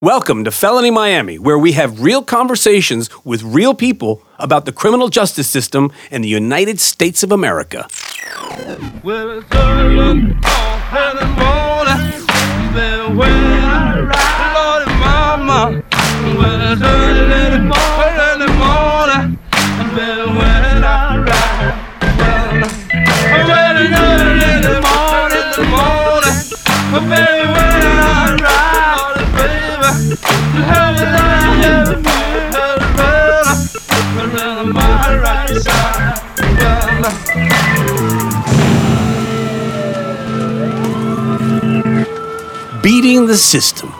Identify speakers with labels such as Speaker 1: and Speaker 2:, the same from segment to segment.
Speaker 1: Welcome to Felony Miami, where we have real conversations with real people about the criminal justice system in the United States of America.
Speaker 2: Well,
Speaker 1: Beating the system,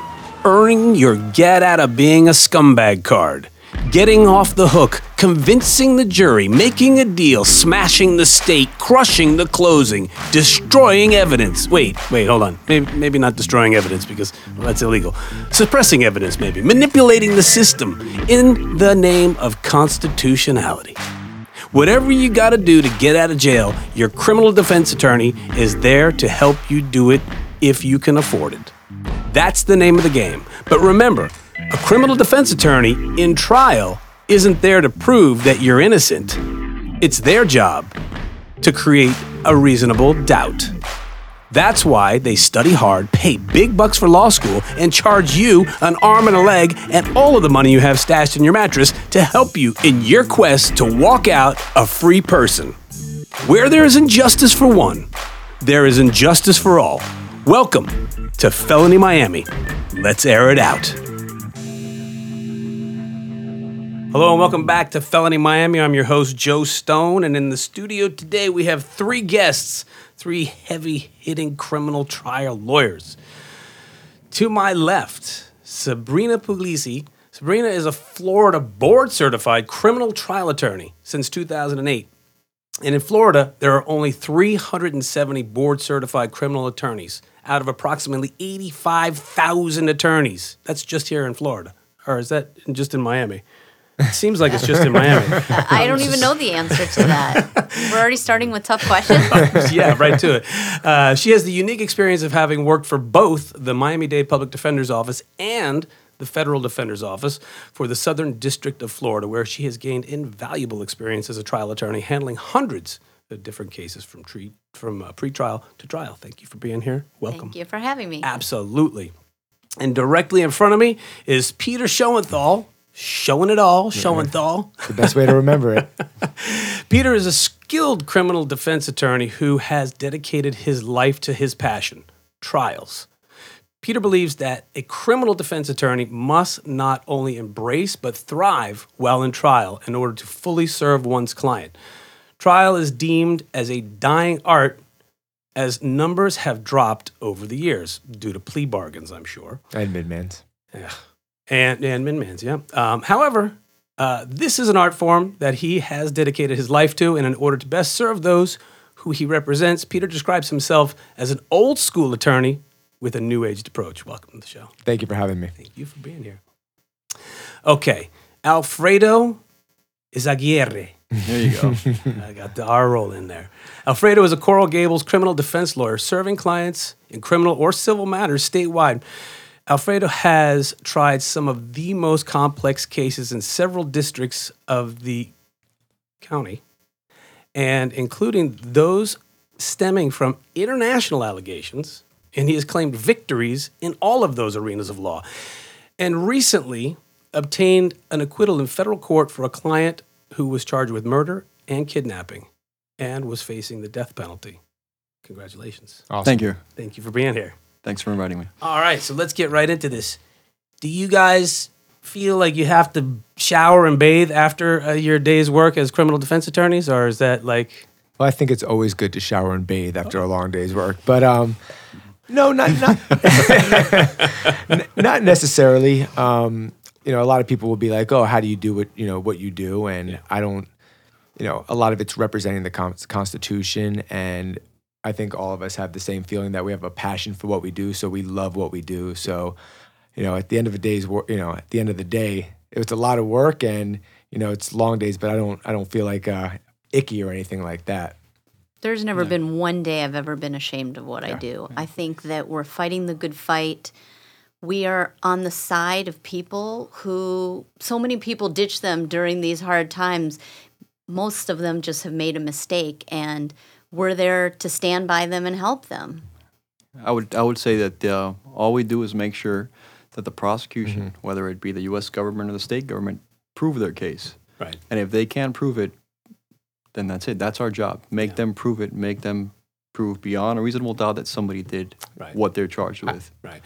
Speaker 1: earning your get out of being a scumbag card, getting off the hook, convincing the jury, making a deal, smashing the state, crushing the closing, destroying evidence. Wait, wait, hold on. Maybe, maybe not destroying evidence because well, that's illegal. Suppressing evidence, maybe. Manipulating the system in the name of constitutionality. Whatever you got to do to get out of jail, your criminal defense attorney is there to help you do it if you can afford it. That's the name of the game. But remember, a criminal defense attorney in trial isn't there to prove that you're innocent. It's their job to create a reasonable doubt. That's why they study hard, pay big bucks for law school, and charge you an arm and a leg and all of the money you have stashed in your mattress to help you in your quest to walk out a free person. Where there is injustice for one, there is injustice for all. Welcome to Felony Miami. Let's air it out. Hello and welcome back to Felony Miami. I'm your host, Joe Stone, and in the studio today we have three guests, three heavy hitting criminal trial lawyers. To my left, Sabrina Puglisi. Sabrina is a Florida board certified criminal trial attorney since 2008. And in Florida, there are only 370 board certified criminal attorneys out of approximately 85,000 attorneys. That's just here in Florida. Or is that just in Miami? It seems like it's just in Miami.
Speaker 3: I don't even know the answer to that. We're already starting with tough questions.
Speaker 1: yeah, right to it. Uh, she has the unique experience of having worked for both the Miami Dade Public Defender's Office and the Federal Defender's Office for the Southern District of Florida, where she has gained invaluable experience as a trial attorney, handling hundreds of different cases from, tre- from uh, pre-trial to trial. Thank you for being here. Welcome.
Speaker 3: Thank you for having me.
Speaker 1: Absolutely. And directly in front of me is Peter Schoenthal, showing it all, Schoenthal.
Speaker 4: The best way to remember it.
Speaker 1: Peter is a skilled criminal defense attorney who has dedicated his life to his passion trials. Peter believes that a criminal defense attorney must not only embrace but thrive while in trial in order to fully serve one's client. Trial is deemed as a dying art as numbers have dropped over the years due to plea bargains, I'm sure.
Speaker 4: And midmans.
Speaker 1: And and Minmans, yeah. Um, however, uh, this is an art form that he has dedicated his life to, and in order to best serve those who he represents, Peter describes himself as an old school attorney with a new aged approach. Welcome to the show.
Speaker 4: Thank you for having me.
Speaker 1: Thank you for being here. Okay, Alfredo Izaguirre.
Speaker 5: There you go.
Speaker 1: I got the R roll in there. Alfredo is a Coral Gables criminal defense lawyer serving clients in criminal or civil matters statewide. Alfredo has tried some of the most complex cases in several districts of the county, and including those stemming from international allegations, and he has claimed victories in all of those arenas of law. And recently obtained an acquittal in federal court for a client who was charged with murder and kidnapping and was facing the death penalty. Congratulations.
Speaker 4: Awesome.
Speaker 5: Thank you.
Speaker 1: Thank you for being here.
Speaker 5: Thanks for inviting me.
Speaker 1: All right, so let's get right into this. Do you guys feel like you have to shower and bathe after uh, your day's work as criminal defense attorneys, or is that like
Speaker 4: Well, I think it's always good to shower and bathe after a long day's work, but um, no, not not not necessarily. Um, you know, a lot of people will be like, "Oh, how do you do what you know what you do?" And I don't. You know, a lot of it's representing the con- Constitution, and I think all of us have the same feeling that we have a passion for what we do, so we love what we do. So, you know, at the end of the day's work, you know, at the end of the day, it's a lot of work, and you know, it's long days, but I don't, I don't feel like uh, icky or anything like that.
Speaker 3: There's never been one day I've ever been ashamed of what I do. I think that we're fighting the good fight. we are on the side of people who so many people ditch them during these hard times. Most of them just have made a mistake, and we're there to stand by them and help them.
Speaker 5: I would I would say that uh, all we do is make sure that the prosecution, whether it be the U.S. government or the state government, prove their case.
Speaker 1: Right.
Speaker 5: And if they can't prove it, then that's it. That's our job. Make them prove it. Make them prove beyond a reasonable doubt that somebody did
Speaker 1: Right.
Speaker 5: what they're charged with.
Speaker 1: Right.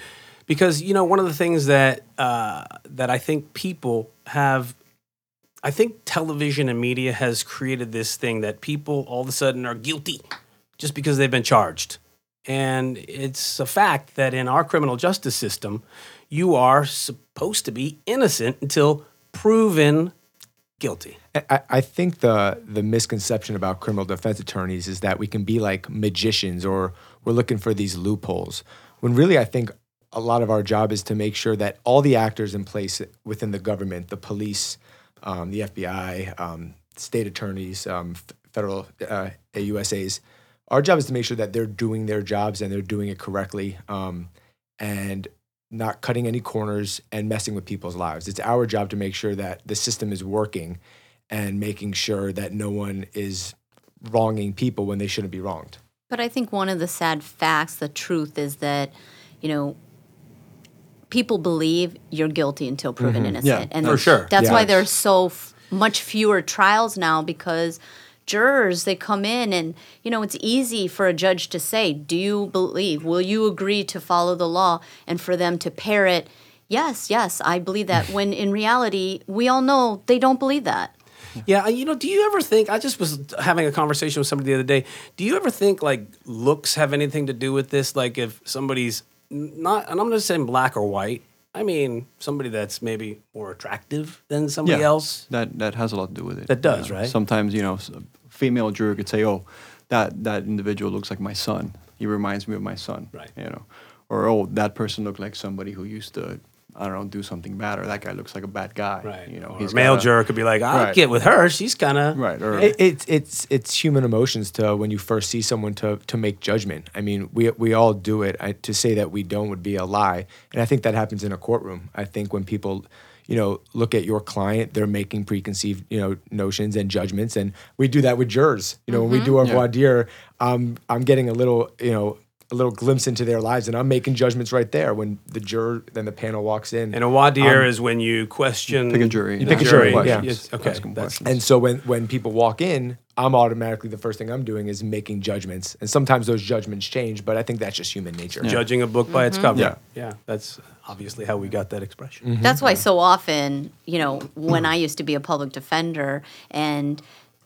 Speaker 1: Because you know one of the things that uh, that I think people have, I think television and media has created this thing that people all of a sudden are guilty just because they've been charged, and it's a fact that in our criminal justice system, you are supposed to be innocent until proven guilty.
Speaker 4: I- think the the misconception about criminal defense attorneys is that we can be like magicians or we're looking for these loopholes. When really, I think a lot of our job is to make sure that all the actors in place within the government, the police, um, the FBI, um, state attorneys, um, federal uh, our job is to make sure that they're doing their jobs and they're doing it correctly. Um, and not cutting any corners and messing with people's lives. It's our job to make sure that the system is working and making sure that no one is wronging people when they shouldn't be wronged.
Speaker 3: But I think one of the sad facts, the truth is that, you know, people believe you're guilty until proven mm-hmm. innocent.
Speaker 5: Yeah,
Speaker 3: and
Speaker 1: for sure.
Speaker 3: That's why
Speaker 4: Yes.
Speaker 3: there's so f- much fewer trials now because jurors they come in and you know it's easy for a judge to say do you believe will you agree to follow the law and for them to parrot yes yes i believe that when in reality we all know they don't believe that
Speaker 1: Yeah, you know, do you ever think? I just was having a conversation with somebody the other day. Do you ever think like looks have anything to do with this? Like if somebody's n- not, and I'm not saying black or white. I mean somebody that's maybe more attractive than somebody
Speaker 5: Yeah.
Speaker 1: else.
Speaker 5: That that has a lot to do with it.
Speaker 1: That does,
Speaker 5: You know,
Speaker 1: right?
Speaker 5: Sometimes you know, female juror could say, "Oh, that that individual looks like my son. He reminds me of my son."
Speaker 1: Right.
Speaker 5: You know, or oh, that person looked like somebody who used to, I don't know, do something bad, or that guy looks like a bad guy.
Speaker 1: Right.
Speaker 5: You know,
Speaker 1: or
Speaker 5: he's
Speaker 1: a male
Speaker 5: got a-
Speaker 1: juror could be like, I'll
Speaker 5: Right.
Speaker 1: get with her. She's kind of
Speaker 5: Right. Or
Speaker 4: It, it's it's it's human emotions to when you first see someone to to make judgment. I mean, we we all do it. I, to say that we don't would be a lie, and I think that happens in a courtroom. I think when people, you know, look at your client, they're making preconceived you know notions and judgments, and we do that with jurors. You know, when we do our
Speaker 5: Yeah.
Speaker 4: voir dire, um, I'm getting a little you know. A little glimpse into their lives, and I'm making judgments right there when the juror, then the panel walks in.
Speaker 1: And a voir dire is when you question
Speaker 5: Pick a jury.
Speaker 1: the
Speaker 5: You pick
Speaker 4: a jury, yeah.
Speaker 1: Yes, okay, that's.
Speaker 4: And so when when people walk in, I'm automatically the first thing I'm doing is making judgments, and sometimes those judgments change. But I think that's just human nature.
Speaker 1: judging a book by its cover.
Speaker 5: Yeah.
Speaker 1: yeah, that's obviously how we got that expression.
Speaker 5: Mm-hmm.
Speaker 3: That's why so often, you know, when I used to be a public defender, and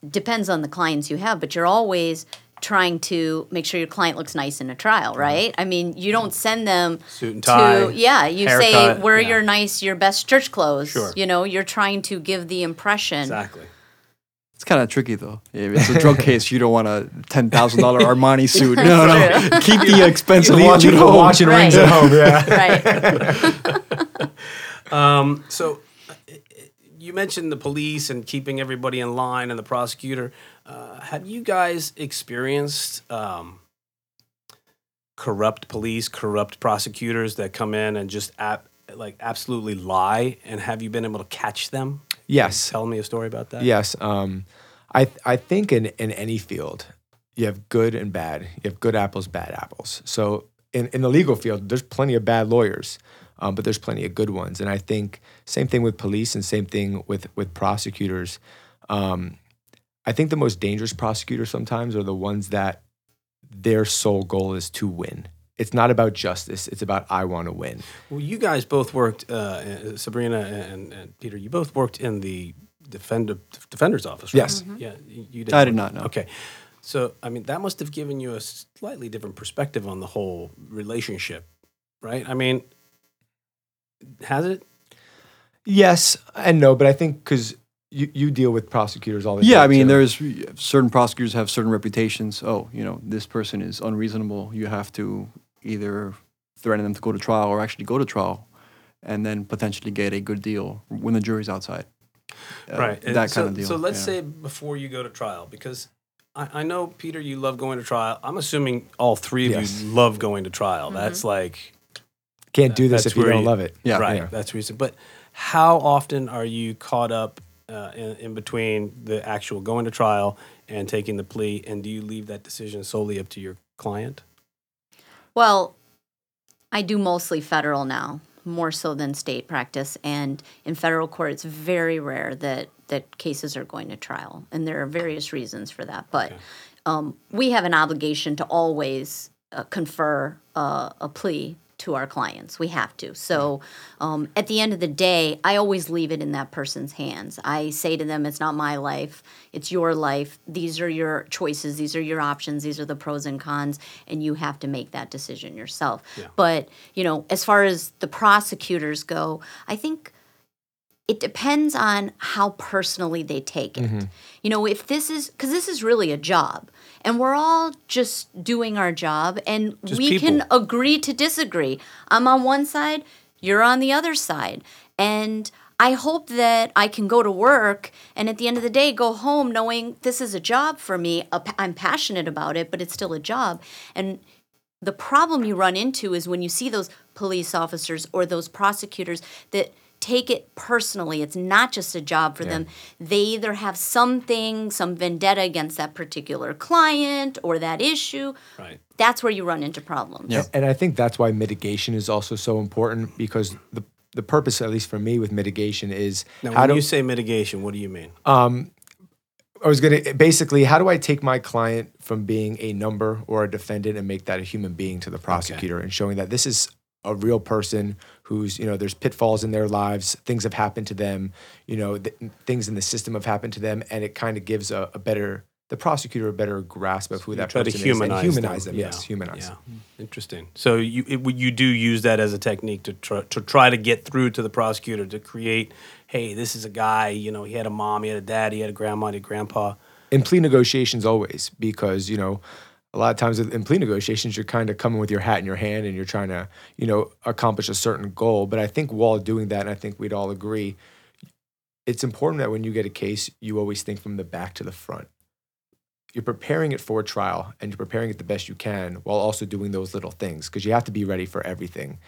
Speaker 3: depends on the clients you have, but you're always trying to make sure your client looks nice in a trial, right? I mean, you don't send them
Speaker 1: Suit and tie,
Speaker 3: to yeah, you say wear
Speaker 1: yeah.
Speaker 3: your nice, your best church clothes.
Speaker 1: Sure.
Speaker 3: You know, you're trying to give the impression.
Speaker 1: Exactly.
Speaker 5: It's kind of tricky though. If it's a drug case, you don't want a ten thousand dollar Armani suit. No, no, keep the expensive watch at home.
Speaker 4: watching
Speaker 3: Right.
Speaker 4: rings at home. Yeah.
Speaker 3: Right.
Speaker 1: Um, so uh, you mentioned the police and keeping everybody in line and the prosecutor. Uh, have you guys experienced um, corrupt police, corrupt prosecutors that come in and just ap- like absolutely lie? And have you been able to catch them?
Speaker 4: yes.
Speaker 1: Tell me a story about that.
Speaker 4: Yes. Um, I I think in in any field, you have good and bad. You have good apples, bad apples. So in in the legal field, there's plenty of bad lawyers, um, but there's plenty of good ones. And I think same thing with police and same thing with with prosecutors. Um, I think the most dangerous prosecutors sometimes are the ones that their sole goal is to win. It's not about justice. It's about I want to win.
Speaker 1: Well, you guys both worked, uh, uh, Sabrina and, and Peter. You both worked in the defender defender's office, right?
Speaker 4: Yes.
Speaker 1: Yeah, you, you did.
Speaker 5: I did not know.
Speaker 1: Okay, so I mean that must have given you a slightly different perspective on the whole relationship, right? I mean, has it?
Speaker 4: Yes and no, but I think because you, you deal with prosecutors all the time.
Speaker 5: Yeah, I mean,
Speaker 4: too.
Speaker 5: there's certain prosecutors have certain reputations. Oh, you know, this person is unreasonable. You have to either threaten them to go to trial or actually go to trial, and then potentially get a good deal when the jury's outside. Uh,
Speaker 1: right. and
Speaker 5: That
Speaker 1: so,
Speaker 5: kind of deal.
Speaker 1: So let's
Speaker 5: yeah.
Speaker 1: say before you go to trial, because I, I know Peter, you love going to trial. I'm assuming all three of
Speaker 4: Yes.
Speaker 1: you love going to trial. That's like
Speaker 4: can't do this if you don't
Speaker 1: you-
Speaker 4: love it.
Speaker 5: Yeah.
Speaker 1: right.
Speaker 4: Yeah.
Speaker 1: That's reason. But how often are you caught up uh, in, in between the actual going to trial and taking the plea? And do you leave that decision solely up to your client?
Speaker 3: Well, I do mostly federal now, more so than state practice. And in federal court, it's very rare that, that cases are going to trial. And there are various reasons for that. But um, we have an obligation to always uh, confer uh, a plea to our clients. We have to. So um, at the end of the day, I always leave it in that person's hands. I say to them, it's not my life, it's your life. These are your choices, these are your options, these are the pros and cons, and you have to make that decision yourself. But, you know, as far as the prosecutors go, I think it depends on how personally they take it. You know, if this is because this is really a job, and we're all just doing our job, and
Speaker 1: Just
Speaker 3: we can agree to disagree. I'm on one side, you're on the other side, and I hope that I can go to work and at the end of the day go home knowing this is a job for me. I'm passionate about it, but it's still a job. And the problem you run into is when you see those police officers or those prosecutors that take it personally. It's not just a job for them. They either have something, some vendetta against that particular client or that issue.
Speaker 1: Right.
Speaker 3: That's where you run into problems.
Speaker 5: Yeah.
Speaker 4: And I think that's why mitigation is also so important because the the purpose, at least for me, with mitigation is
Speaker 1: Now,
Speaker 4: how
Speaker 1: when
Speaker 4: do
Speaker 1: you say mitigation, what do you mean?
Speaker 4: Um, I was gonna basically how do I take my client from being a number or a defendant and make that a human being to the prosecutor and showing that this is a real person who's you know there's pitfalls in their lives things have happened to them you know th- things in the system have happened to them and it kind of gives a, a better the prosecutor a better grasp of who that
Speaker 1: Try to
Speaker 4: person
Speaker 1: humanize,
Speaker 4: is and humanize them,
Speaker 1: them.
Speaker 4: yes humanize
Speaker 1: Yeah. Hmm. Interesting. So you it, you do use that as a technique to try, to try to get through to the prosecutor to create, hey, this is a guy. You know, he had a mom, he had a dad, he had a grandma, he had a grandpa.
Speaker 4: in plea negotiations always because you know a lot of times in plea negotiations you're kind of coming with your hat in your hand and you're trying to you know accomplish a certain goal. But i think while doing that and i think we'd all agree it's important that when you get a case you always think from the back to the front. You're preparing it for trial and you're preparing it the best you can while also doing those little things because you have to be ready for everything.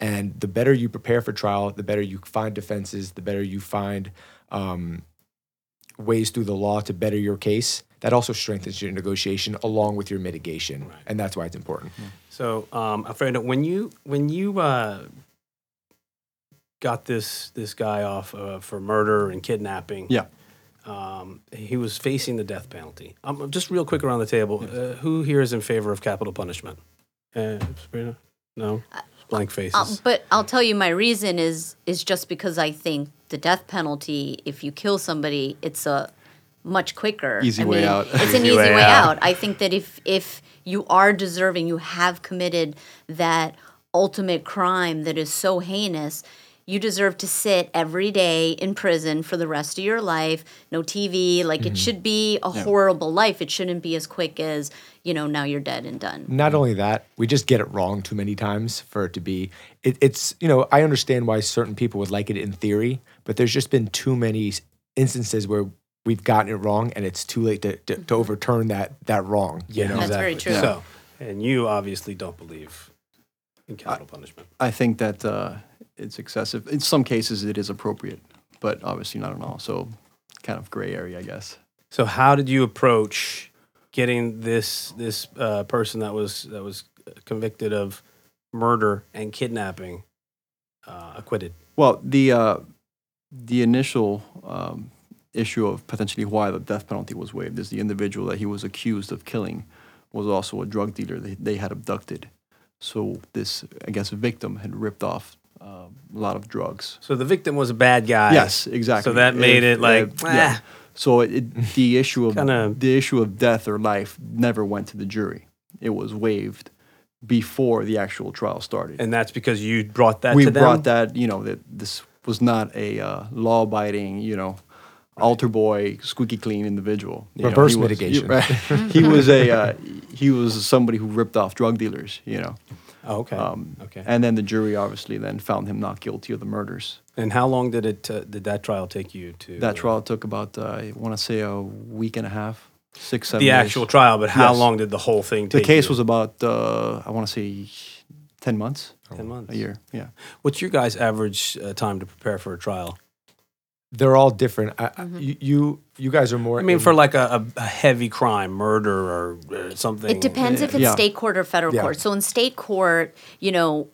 Speaker 4: And the better you prepare for trial the better you find defenses the better you find um, ways through the law to better your case, that also strengthens your negotiation along with your mitigation, and that's why it's important.
Speaker 1: So, um, Alfredo, when you when you uh, got this this guy off uh, for murder and kidnapping,
Speaker 5: Yeah.
Speaker 1: um, he was facing the death penalty. Um, just real quick around the table, uh, who here is in favor of capital punishment? Uh, Sabrina? No, blank faces.
Speaker 3: But I'll tell you, my reason is is just because I think the death penalty, if you kill somebody, it's a much quicker,
Speaker 5: Easy
Speaker 3: I
Speaker 5: way
Speaker 3: mean,
Speaker 5: out.
Speaker 3: It's an
Speaker 1: Easy
Speaker 3: easy
Speaker 1: way
Speaker 3: way,
Speaker 1: out.
Speaker 3: out. I think that if if you are deserving, you have committed that ultimate crime that is so heinous. You deserve to sit every day in prison for the rest of your life. No TV. Like it should be a horrible life. It shouldn't be as quick as you know. Now you're dead and done.
Speaker 4: Not only that, we just get it wrong too many times for it to be. It, it's you know I understand why certain people would like it in theory, but there's just been too many instances where we've gotten it wrong, and it's too late to, to, to overturn that that wrong. You know,
Speaker 3: That's very true.
Speaker 1: So, and you obviously don't believe in capital punishment.
Speaker 5: I think that uh, it's excessive. In some cases, it is appropriate, but obviously not in all. So, kind of gray area, I guess.
Speaker 1: So, how did you approach getting this this uh, person that was that was convicted of murder and kidnapping uh, acquitted?
Speaker 5: Well, the uh, the initial um, issue of potentially why the death penalty was waived is the individual that he was accused of killing was also a drug dealer that they had abducted. So this, I guess, victim had ripped off uh, a lot of drugs.
Speaker 1: So the victim was a bad guy.
Speaker 5: Yes, exactly.
Speaker 1: So that made it like,
Speaker 5: yeah.
Speaker 1: ah.
Speaker 5: So it, the issue of
Speaker 1: Kinda-
Speaker 5: the issue of death or life never went to the jury. It was waived before the actual trial started.
Speaker 1: and that's because you brought that
Speaker 5: we
Speaker 1: to them.
Speaker 5: brought that, you know, that this was not a uh, law-abiding, you know, altar boy, squeaky clean individual. You know,
Speaker 4: Reverse
Speaker 5: he was-
Speaker 4: mitigation.
Speaker 5: right. he was a uh, he was somebody who ripped off drug dealers, you know.
Speaker 1: Oh, okay.
Speaker 5: Um,
Speaker 1: okay.
Speaker 5: And then the jury obviously then found him not guilty of the murders.
Speaker 1: And how long did it uh, did that trial take you to?
Speaker 5: That trial took about uh, I want to say a week and a half, six seven.
Speaker 1: the
Speaker 5: days.
Speaker 1: actual trial, but how
Speaker 5: Yes.
Speaker 1: long did the whole thing take?
Speaker 5: The case
Speaker 1: you?
Speaker 5: was about uh, I want to say 10 months,
Speaker 1: Ten months.
Speaker 5: a year. Yeah.
Speaker 1: What's your guys' average uh, time to prepare for a trial?
Speaker 4: They're all different. I,
Speaker 3: Mm-hmm.
Speaker 4: You, you you guys are more.
Speaker 1: I mean,
Speaker 4: in-
Speaker 1: for like a, a, a heavy crime, murder or uh, something.
Speaker 3: It depends if it's
Speaker 5: Yeah.
Speaker 3: state court or federal
Speaker 4: Yeah.
Speaker 3: court. So in state court, you know,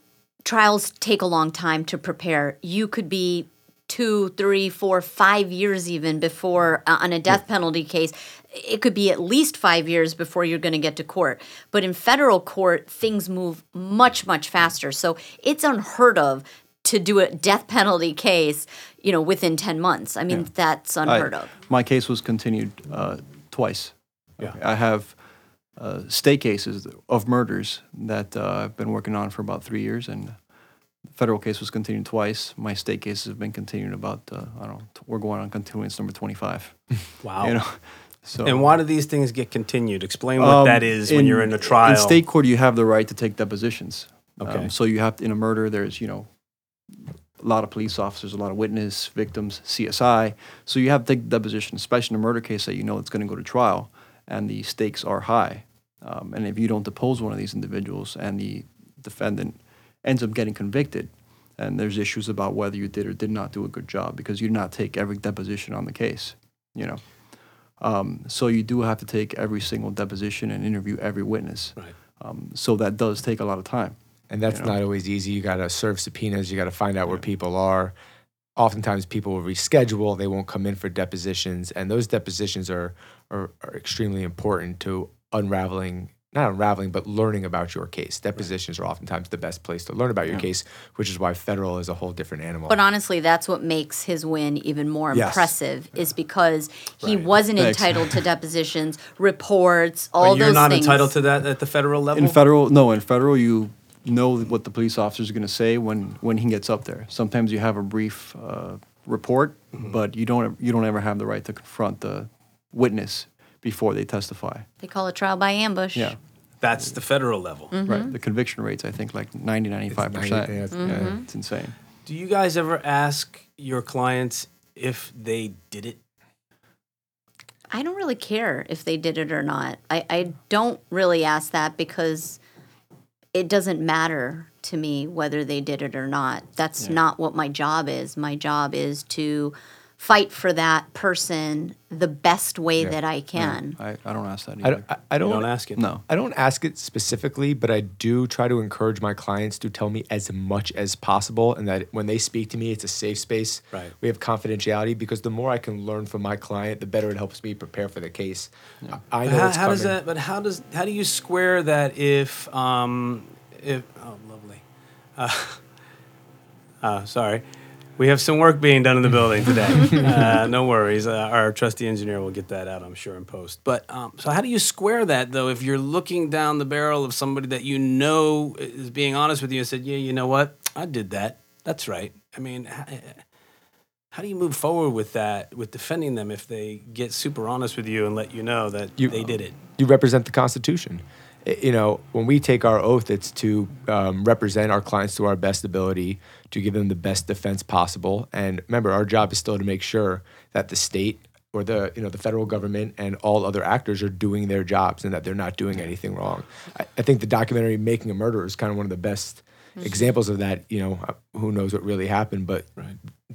Speaker 3: trials take a long time to prepare. You could be two, three, four, five years even before uh, on a death penalty case. It could be at least five years before you're going to get to court. But in federal court, things move much, much faster. So it's unheard of to do a death penalty case, you know, within 10 months. I mean, that's
Speaker 5: I-
Speaker 3: unheard of.
Speaker 5: My case was continued uh, twice.
Speaker 1: Yeah.
Speaker 5: I have uh, state cases of murders that uh, I've been working on for about three years, and the federal case was continued twice. My state cases have been continued about, uh, I don't know, t- we're going on continuance number 25.
Speaker 1: wow.
Speaker 5: You know? So,
Speaker 1: And why do these things get continued? Explain what that
Speaker 5: Um,
Speaker 1: is when you're in a trial.
Speaker 5: In state court, you have the right to take depositions. Um,
Speaker 1: Okay.
Speaker 5: so you have to, in a murder, there's you know a lot of police officers, a lot of witness, victims, CSI. So you have to take deposition, especially in a murder case that you know it's going to go to trial, and the stakes are high. Um, and if you don't depose one of these individuals, and the defendant ends up getting convicted, and there's issues about whether you did or did not do a good job because you did not take every deposition on the case. You know. Um, so you do have to take every single deposition and interview every witness.
Speaker 1: Right.
Speaker 5: Um, so that does take a lot of time.
Speaker 4: And that's
Speaker 5: you know.
Speaker 4: not always easy. You got to serve subpoenas. You got to find out where people are. Oftentimes, people will reschedule. They won't come in for depositions, and those depositions are are, are extremely important to unraveling. Not unraveling, but learning about your case. Depositions are oftentimes the best place to learn about your case, which is why federal is a whole different animal.
Speaker 3: But honestly, that's what makes his win even more
Speaker 4: Yes.
Speaker 3: impressive is because he
Speaker 1: Right.
Speaker 3: wasn't
Speaker 5: Thanks.
Speaker 3: entitled to depositions, reports, all
Speaker 1: But you're
Speaker 3: those
Speaker 1: not
Speaker 3: things.
Speaker 1: entitled to that at the federal level.
Speaker 5: In federal, no, in federal, you know what the police officer is going to say when, when he gets up there. Sometimes you have a brief uh, report, but you don't you don't ever have the right to confront the witness before they testify.
Speaker 3: They call it trial by ambush.
Speaker 5: Yeah,
Speaker 1: That's the federal level.
Speaker 3: Mm-hmm.
Speaker 5: right. The conviction rates, I think, like 90, 95 percent.
Speaker 4: 90, yeah, it's-
Speaker 5: Yeah,
Speaker 3: Mm-hmm.
Speaker 5: it's insane.
Speaker 1: Do you guys ever ask your clients if they did it?
Speaker 3: I don't really care if they did it or not. I, I don't really ask that because it doesn't matter to me whether they did it or not. That's not what my job is. My job is to fight for that person the best way that I can.
Speaker 5: I, I don't ask that
Speaker 4: I,
Speaker 5: either.
Speaker 4: don't- I, I don't,
Speaker 1: don't ask it.
Speaker 5: no.
Speaker 4: I don't ask it specifically, but I do try to encourage my clients to tell me as much as possible, and that when they speak to me, it's a safe space.
Speaker 1: Right.
Speaker 4: We have confidentiality because the more I can learn from my client, the better it helps me prepare for the case. I I know
Speaker 1: how,
Speaker 4: it's
Speaker 1: how
Speaker 4: coming.
Speaker 1: does that? But how does how do you square that if um if oh lovely, uh, uh sorry, we have some work being done in the building today. uh, no worries, uh, our trusty engineer will get that out, I'm sure, in post. But um, so how do you square that though? If you're looking down the barrel of somebody that you know is being honest with you and said, yeah, you know what, I did that. That's right. I mean. How, how do you move forward with that, with defending them if they get super honest with you and let you know that
Speaker 4: You-
Speaker 1: they did it?
Speaker 4: you represent the Constitution. I- You know, when we take our oath, it's to um, represent our clients to our best ability, to give them the best defense possible. And remember, our job is still to make sure that the state or the you know the federal government and all other actors are doing their jobs and that they're not doing anything wrong. I, I think the documentary "Making a Murderer" is kind of one of the best examples of that. You know, uh, who knows what really happened, but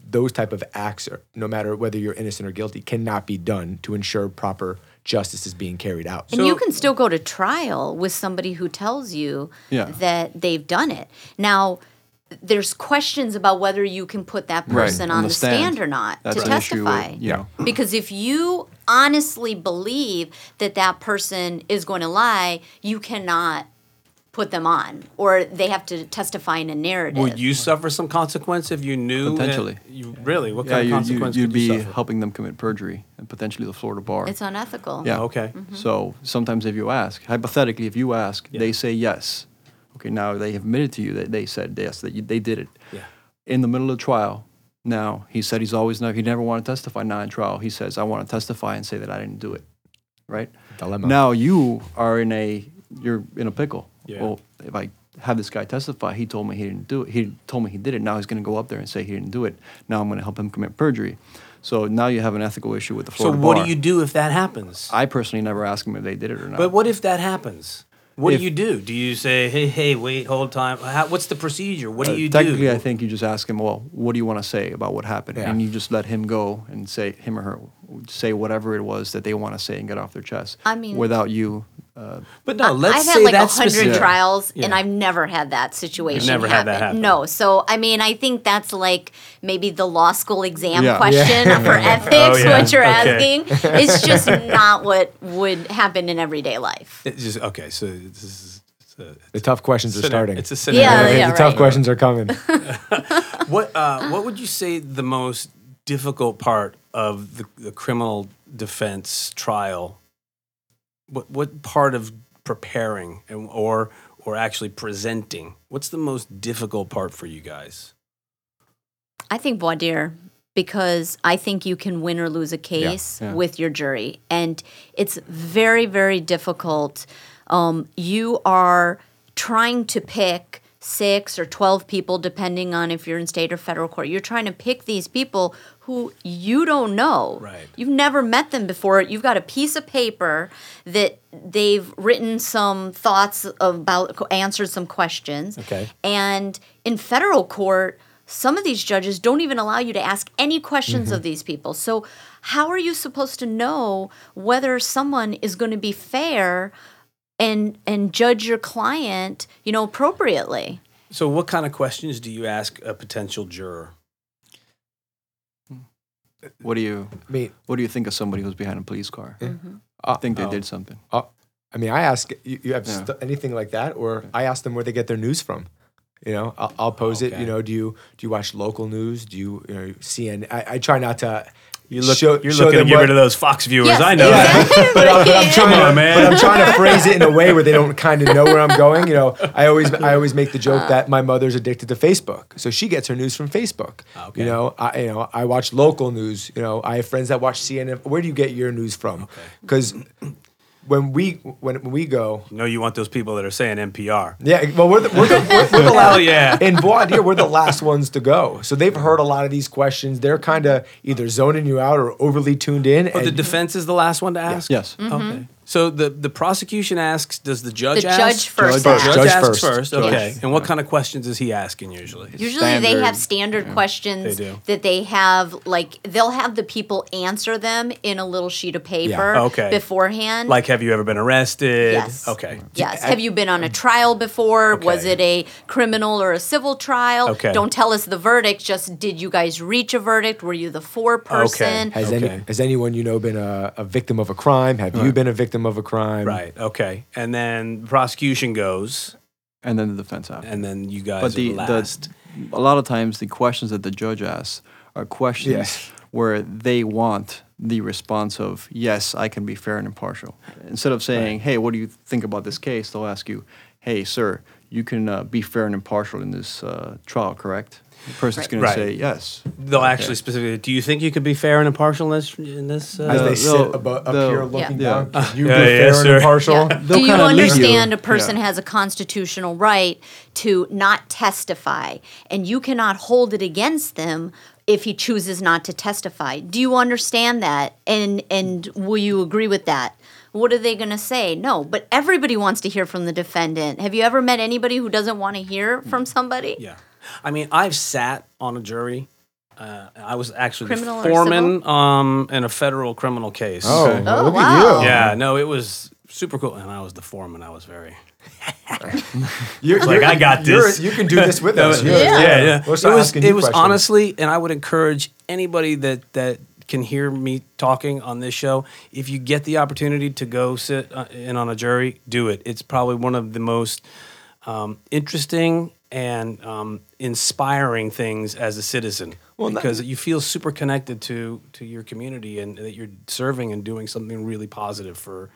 Speaker 4: those type of acts, are, no matter whether you're innocent or guilty, cannot be done to ensure proper justice is being carried out.
Speaker 3: And you can still go to trial with somebody who tells you
Speaker 5: Yeah.
Speaker 3: that they've done it. Now, there's questions about whether you can put that
Speaker 5: Right,
Speaker 3: person
Speaker 5: on
Speaker 3: on
Speaker 5: the
Speaker 3: the stand,
Speaker 5: stand.
Speaker 3: or not
Speaker 5: That's
Speaker 3: to
Speaker 5: an with-
Speaker 3: testify.
Speaker 5: you know.
Speaker 3: Because if you honestly believe that that person is going to lie, you cannot put them on, or they have to testify in a narrative.
Speaker 1: Would you suffer some consequence if you knew? that-
Speaker 5: Potentially.
Speaker 1: you really? What
Speaker 5: Yeah,
Speaker 1: kind of consequence
Speaker 5: you, you'd
Speaker 1: could you
Speaker 5: be
Speaker 1: suffer?
Speaker 5: helping them commit perjury and potentially the Florida bar.
Speaker 3: it's unethical.
Speaker 5: Yeah.
Speaker 1: Okay.
Speaker 3: Mm-hmm.
Speaker 5: So sometimes if you ask, hypothetically, if you ask, they say yes. Okay, now they have admitted to you that they said yes, that you, they did it.
Speaker 1: Yeah.
Speaker 5: In the middle of the trial, now he said he's always not, he never wanted to testify. Now in trial, he says, I want to testify and say that I didn't do it. Right?
Speaker 4: Dilemma.
Speaker 5: Now you are in a, you're in a pickle.
Speaker 1: Yeah.
Speaker 5: Well, if I have this guy testify, he told me he didn't do it. He told me he did it. Now he's going to go up there and say he didn't do it. Now I'm going to help him commit perjury. So now you have an ethical issue with the
Speaker 1: floor.
Speaker 5: So
Speaker 1: what
Speaker 5: bar.
Speaker 1: do you do if that happens?
Speaker 5: I personally never ask them if they did it or not.
Speaker 1: but what if that happens? What
Speaker 5: If-
Speaker 1: do you do? Do you say, "Hey, hey, wait, hold time"? How, what's the procedure? What do
Speaker 5: Uh,
Speaker 1: you
Speaker 5: technically,
Speaker 1: do?
Speaker 5: I think you just ask him, well, what do you want to say about what happened?
Speaker 4: Yeah.
Speaker 5: And you just let him go and say, him or her, say whatever it was that they want to say and get off their chest.
Speaker 3: I mean-
Speaker 5: without you. Uh,
Speaker 1: but no, let's
Speaker 3: I've
Speaker 1: say
Speaker 3: had like a
Speaker 1: that's
Speaker 3: hundred
Speaker 1: specific.
Speaker 3: trials, and I've never had that situation.
Speaker 1: never had that happen.
Speaker 3: No, so I mean, I think that's like maybe the law school exam
Speaker 5: Yeah.
Speaker 3: question
Speaker 4: Yeah.
Speaker 3: for ethics.
Speaker 1: Oh, yeah.
Speaker 3: What you're
Speaker 1: Okay.
Speaker 3: asking, it's just not what would happen in everyday life.
Speaker 1: It's just okay. So this is it's a,
Speaker 4: The tough questions are starting.
Speaker 1: It's a scenario.
Speaker 3: Yeah,
Speaker 4: the
Speaker 3: yeah,
Speaker 4: tough
Speaker 3: right.
Speaker 4: questions are coming.
Speaker 1: What uh, what would you say the most difficult part of the, the criminal defense trial? What what part of preparing and or or actually presenting? What's the most difficult part for you guys?
Speaker 3: I think voir dire because I think you can win or lose a case
Speaker 5: Yeah.
Speaker 3: with your jury, and it's very very difficult. Um, you are trying to pick six or 12 people, depending on if you're in state or federal court. You're trying to pick these people who you don't know.
Speaker 1: Right.
Speaker 3: You've never met them before. You've got a piece of paper that they've written some thoughts about, answered some questions.
Speaker 4: Okay.
Speaker 3: And in federal court, some of these judges don't even allow you to ask any questions
Speaker 4: Mm-hmm.
Speaker 3: of these people. So, how are you supposed to know whether someone is going to be fair and and judge your client, you know, appropriately?
Speaker 1: So, what kind of questions do you ask a potential juror?
Speaker 5: what do you
Speaker 4: I mean,
Speaker 5: What do you think of somebody who's behind a police car?
Speaker 4: uh,
Speaker 5: think they
Speaker 1: Oh.
Speaker 5: did something.
Speaker 4: uh, I mean, I ask you, you have
Speaker 5: Yeah.
Speaker 4: st- anything like that, or I ask them where they get their news from. You know, I'll, I'll pose it. You know, do you do you watch local news? Do you, you know, CNN? I, I try not to.
Speaker 1: You look,
Speaker 4: show-
Speaker 1: you're
Speaker 4: show
Speaker 1: looking to get
Speaker 4: what-
Speaker 1: rid of those Fox viewers.
Speaker 3: Yes,
Speaker 1: I know that.
Speaker 3: exactly.
Speaker 4: but, I'm, but I'm trying
Speaker 1: Come
Speaker 4: to,
Speaker 1: on, man.
Speaker 4: But I'm trying to phrase it in a way where they don't kind of know where I'm going. You know, I always I always make the joke that my mother's addicted to Facebook, so she gets her news from Facebook.
Speaker 1: Ah, okay.
Speaker 4: You know, I you know I watch local news. You know, I have friends that watch CNN. Where do you get your news from? Because when we when, when we go,
Speaker 1: You know, you want those people that are saying NPR.
Speaker 4: yeah, well, we're the, we're the, we're, we're the
Speaker 1: Hell
Speaker 4: last,
Speaker 1: yeah.
Speaker 4: in voir dire, we're the last ones to go. So they've heard a lot of these questions. They're kind of either zoning you out or overly tuned in.
Speaker 1: Oh, the defense is the last one to ask?
Speaker 5: Yes. Mm-hmm.
Speaker 1: Okay. So the, the prosecution asks, does the judge
Speaker 3: The
Speaker 1: ask?
Speaker 3: judge first
Speaker 4: Judge
Speaker 3: asks.
Speaker 1: Judge,
Speaker 4: Judge
Speaker 1: asks
Speaker 4: first.
Speaker 1: first.
Speaker 5: Judge.
Speaker 1: Okay.
Speaker 3: Yes.
Speaker 1: And what kind of questions is he asking usually?
Speaker 3: Usually they have
Speaker 5: Standard,
Speaker 3: standard questions
Speaker 1: They do.
Speaker 3: that they have like they'll have the people answer them in a little sheet of paper
Speaker 1: Okay.
Speaker 3: beforehand.
Speaker 1: Like, have you ever been arrested?
Speaker 3: Yes.
Speaker 1: Okay.
Speaker 3: Yes. Have you been on a trial before? Was
Speaker 1: Okay.
Speaker 3: it a criminal or a civil trial?
Speaker 1: Okay.
Speaker 3: Don't tell us the verdict. Just did you guys reach a verdict? Were you the foreperson?
Speaker 4: Has
Speaker 1: Okay.
Speaker 4: any has anyone you know been a, a victim of a crime? Have you been a victim of a crime?
Speaker 1: Right. Okay. And then prosecution goes,
Speaker 5: And then the defense after.
Speaker 1: and then you guys
Speaker 5: but the,
Speaker 1: are last.
Speaker 5: the a lot of times the questions that the judge asks are questions
Speaker 4: Yes.
Speaker 5: where they want the response of yes i can be fair and impartial instead of saying hey what do you think about this case they'll ask you hey sir you can uh, be fair and impartial in this uh, trial correct the person's going
Speaker 1: Right.
Speaker 5: to say yes
Speaker 1: They'll actually specifically. Do you think you could be fair and impartial in this? In this uh,
Speaker 4: As they sit
Speaker 5: they'll-
Speaker 4: above, up
Speaker 5: they'll-
Speaker 4: here looking
Speaker 5: Yeah.
Speaker 4: down, can you
Speaker 1: Yeah,
Speaker 4: be
Speaker 1: yeah,
Speaker 4: fair
Speaker 1: sir.
Speaker 4: and impartial?
Speaker 3: Yeah.
Speaker 5: They'll
Speaker 3: Do you
Speaker 5: kinda lead you.
Speaker 3: understand a person
Speaker 5: Yeah.
Speaker 3: has a constitutional right to not testify and you cannot hold it against them if he chooses not to testify? Do you understand that? And and will you agree with that? What are they going to say? No, but everybody wants to hear from the defendant. Have you ever met anybody who doesn't want to hear from somebody?
Speaker 1: Yeah. I mean, I've sat on a jury. Uh, I was actually
Speaker 3: Criminal or
Speaker 1: the foreman um, in a federal criminal case.
Speaker 4: Oh,
Speaker 5: Okay.
Speaker 3: Oh,
Speaker 4: look
Speaker 3: wow.
Speaker 4: at you!
Speaker 1: Yeah, no, it was super cool. And I was the foreman. I was very.
Speaker 4: You're,
Speaker 1: like,
Speaker 4: you're-
Speaker 1: I got
Speaker 4: you're-
Speaker 1: this.
Speaker 4: You can do this with us.
Speaker 1: yeah,
Speaker 4: You're-
Speaker 1: yeah, yeah.
Speaker 4: We'll
Speaker 1: It was,
Speaker 4: asking
Speaker 1: it was
Speaker 4: questions.
Speaker 1: honestly, and I would encourage anybody that that can hear me talking on this show. If you get the opportunity to go sit uh, in on a jury, do it. It's probably one of the most um, interesting and um, inspiring things as a citizen
Speaker 4: not-
Speaker 1: because you feel super connected to to your community and that you're serving and doing something really positive for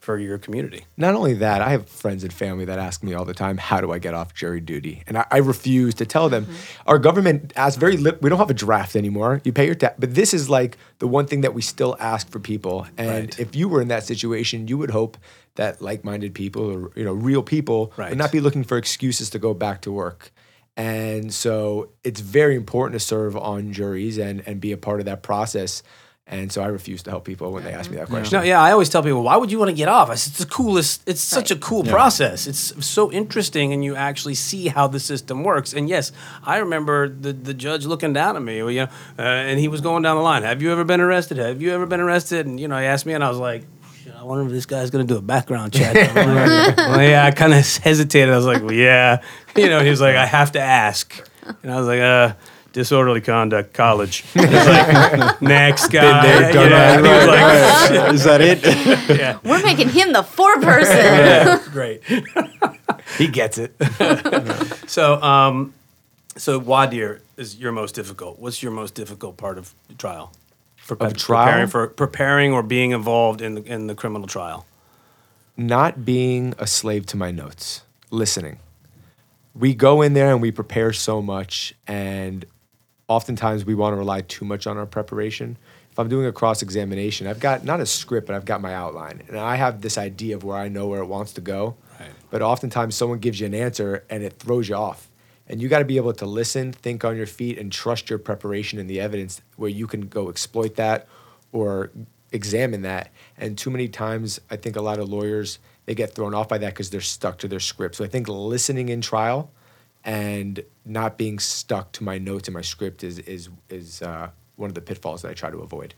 Speaker 1: for your community.
Speaker 4: Not only that, I have friends and family that ask me all the time, "How do I get off jury duty?" And I, I refuse to tell them. Our government asks very. Li- we don't have a draft anymore. You pay your tax, but this is like the one thing that we still ask for people. And
Speaker 1: Right.
Speaker 4: if you were in that situation, you would hope that like-minded people or you know real people
Speaker 1: Right.
Speaker 4: would not be looking for excuses to go back to work. And so it's very important to serve on juries and and be a part of that process. And so I refuse to help people when they ask me that question.
Speaker 1: No, yeah, I always tell people, why would you want to get off? I said, it's the coolest. It's such a
Speaker 3: Right.
Speaker 1: cool process. It's so interesting, and you actually see how the system works. And yes, I remember the, the judge looking down at me, you know, uh, and he was going down the line. Have you ever been arrested? Have you ever been arrested? And you know, he asked me, and I was like. "Shit, I wonder if this guy's gonna do a background check. Like, well, yeah, I kind of hesitated. I was like, well, yeah, you know. He was like, I have to ask, and I was like, uh, disorderly conduct, college. He like, next guy.
Speaker 4: there, done
Speaker 1: Yeah,
Speaker 4: that.
Speaker 1: he was like,
Speaker 5: Is that it?
Speaker 1: yeah.
Speaker 3: We're making him the foreperson.
Speaker 1: yeah, great.
Speaker 4: He gets it.
Speaker 1: So, um, so voir dire is your most difficult. What's your most difficult part of the trial? For
Speaker 4: Of trial?
Speaker 1: preparing for preparing or being involved in the in the criminal trial.
Speaker 4: not being a slave to my notes, listening. We go in there and we prepare so much, and oftentimes we want to rely too much on our preparation. If I'm doing a cross examination, I've got not a script, but I've got my outline, and I have this idea of where I know where it wants to go.
Speaker 1: Right.
Speaker 4: But oftentimes, someone gives you an answer and it throws you off. And you got to be able to listen, think on your feet, and trust your preparation and the evidence where you can go exploit that or examine that. And too many times, I think a lot of lawyers they get thrown off by that because they're stuck to their script. So I think listening in trial and not being stuck to my notes and my script is is is uh, one of the pitfalls that I try to avoid.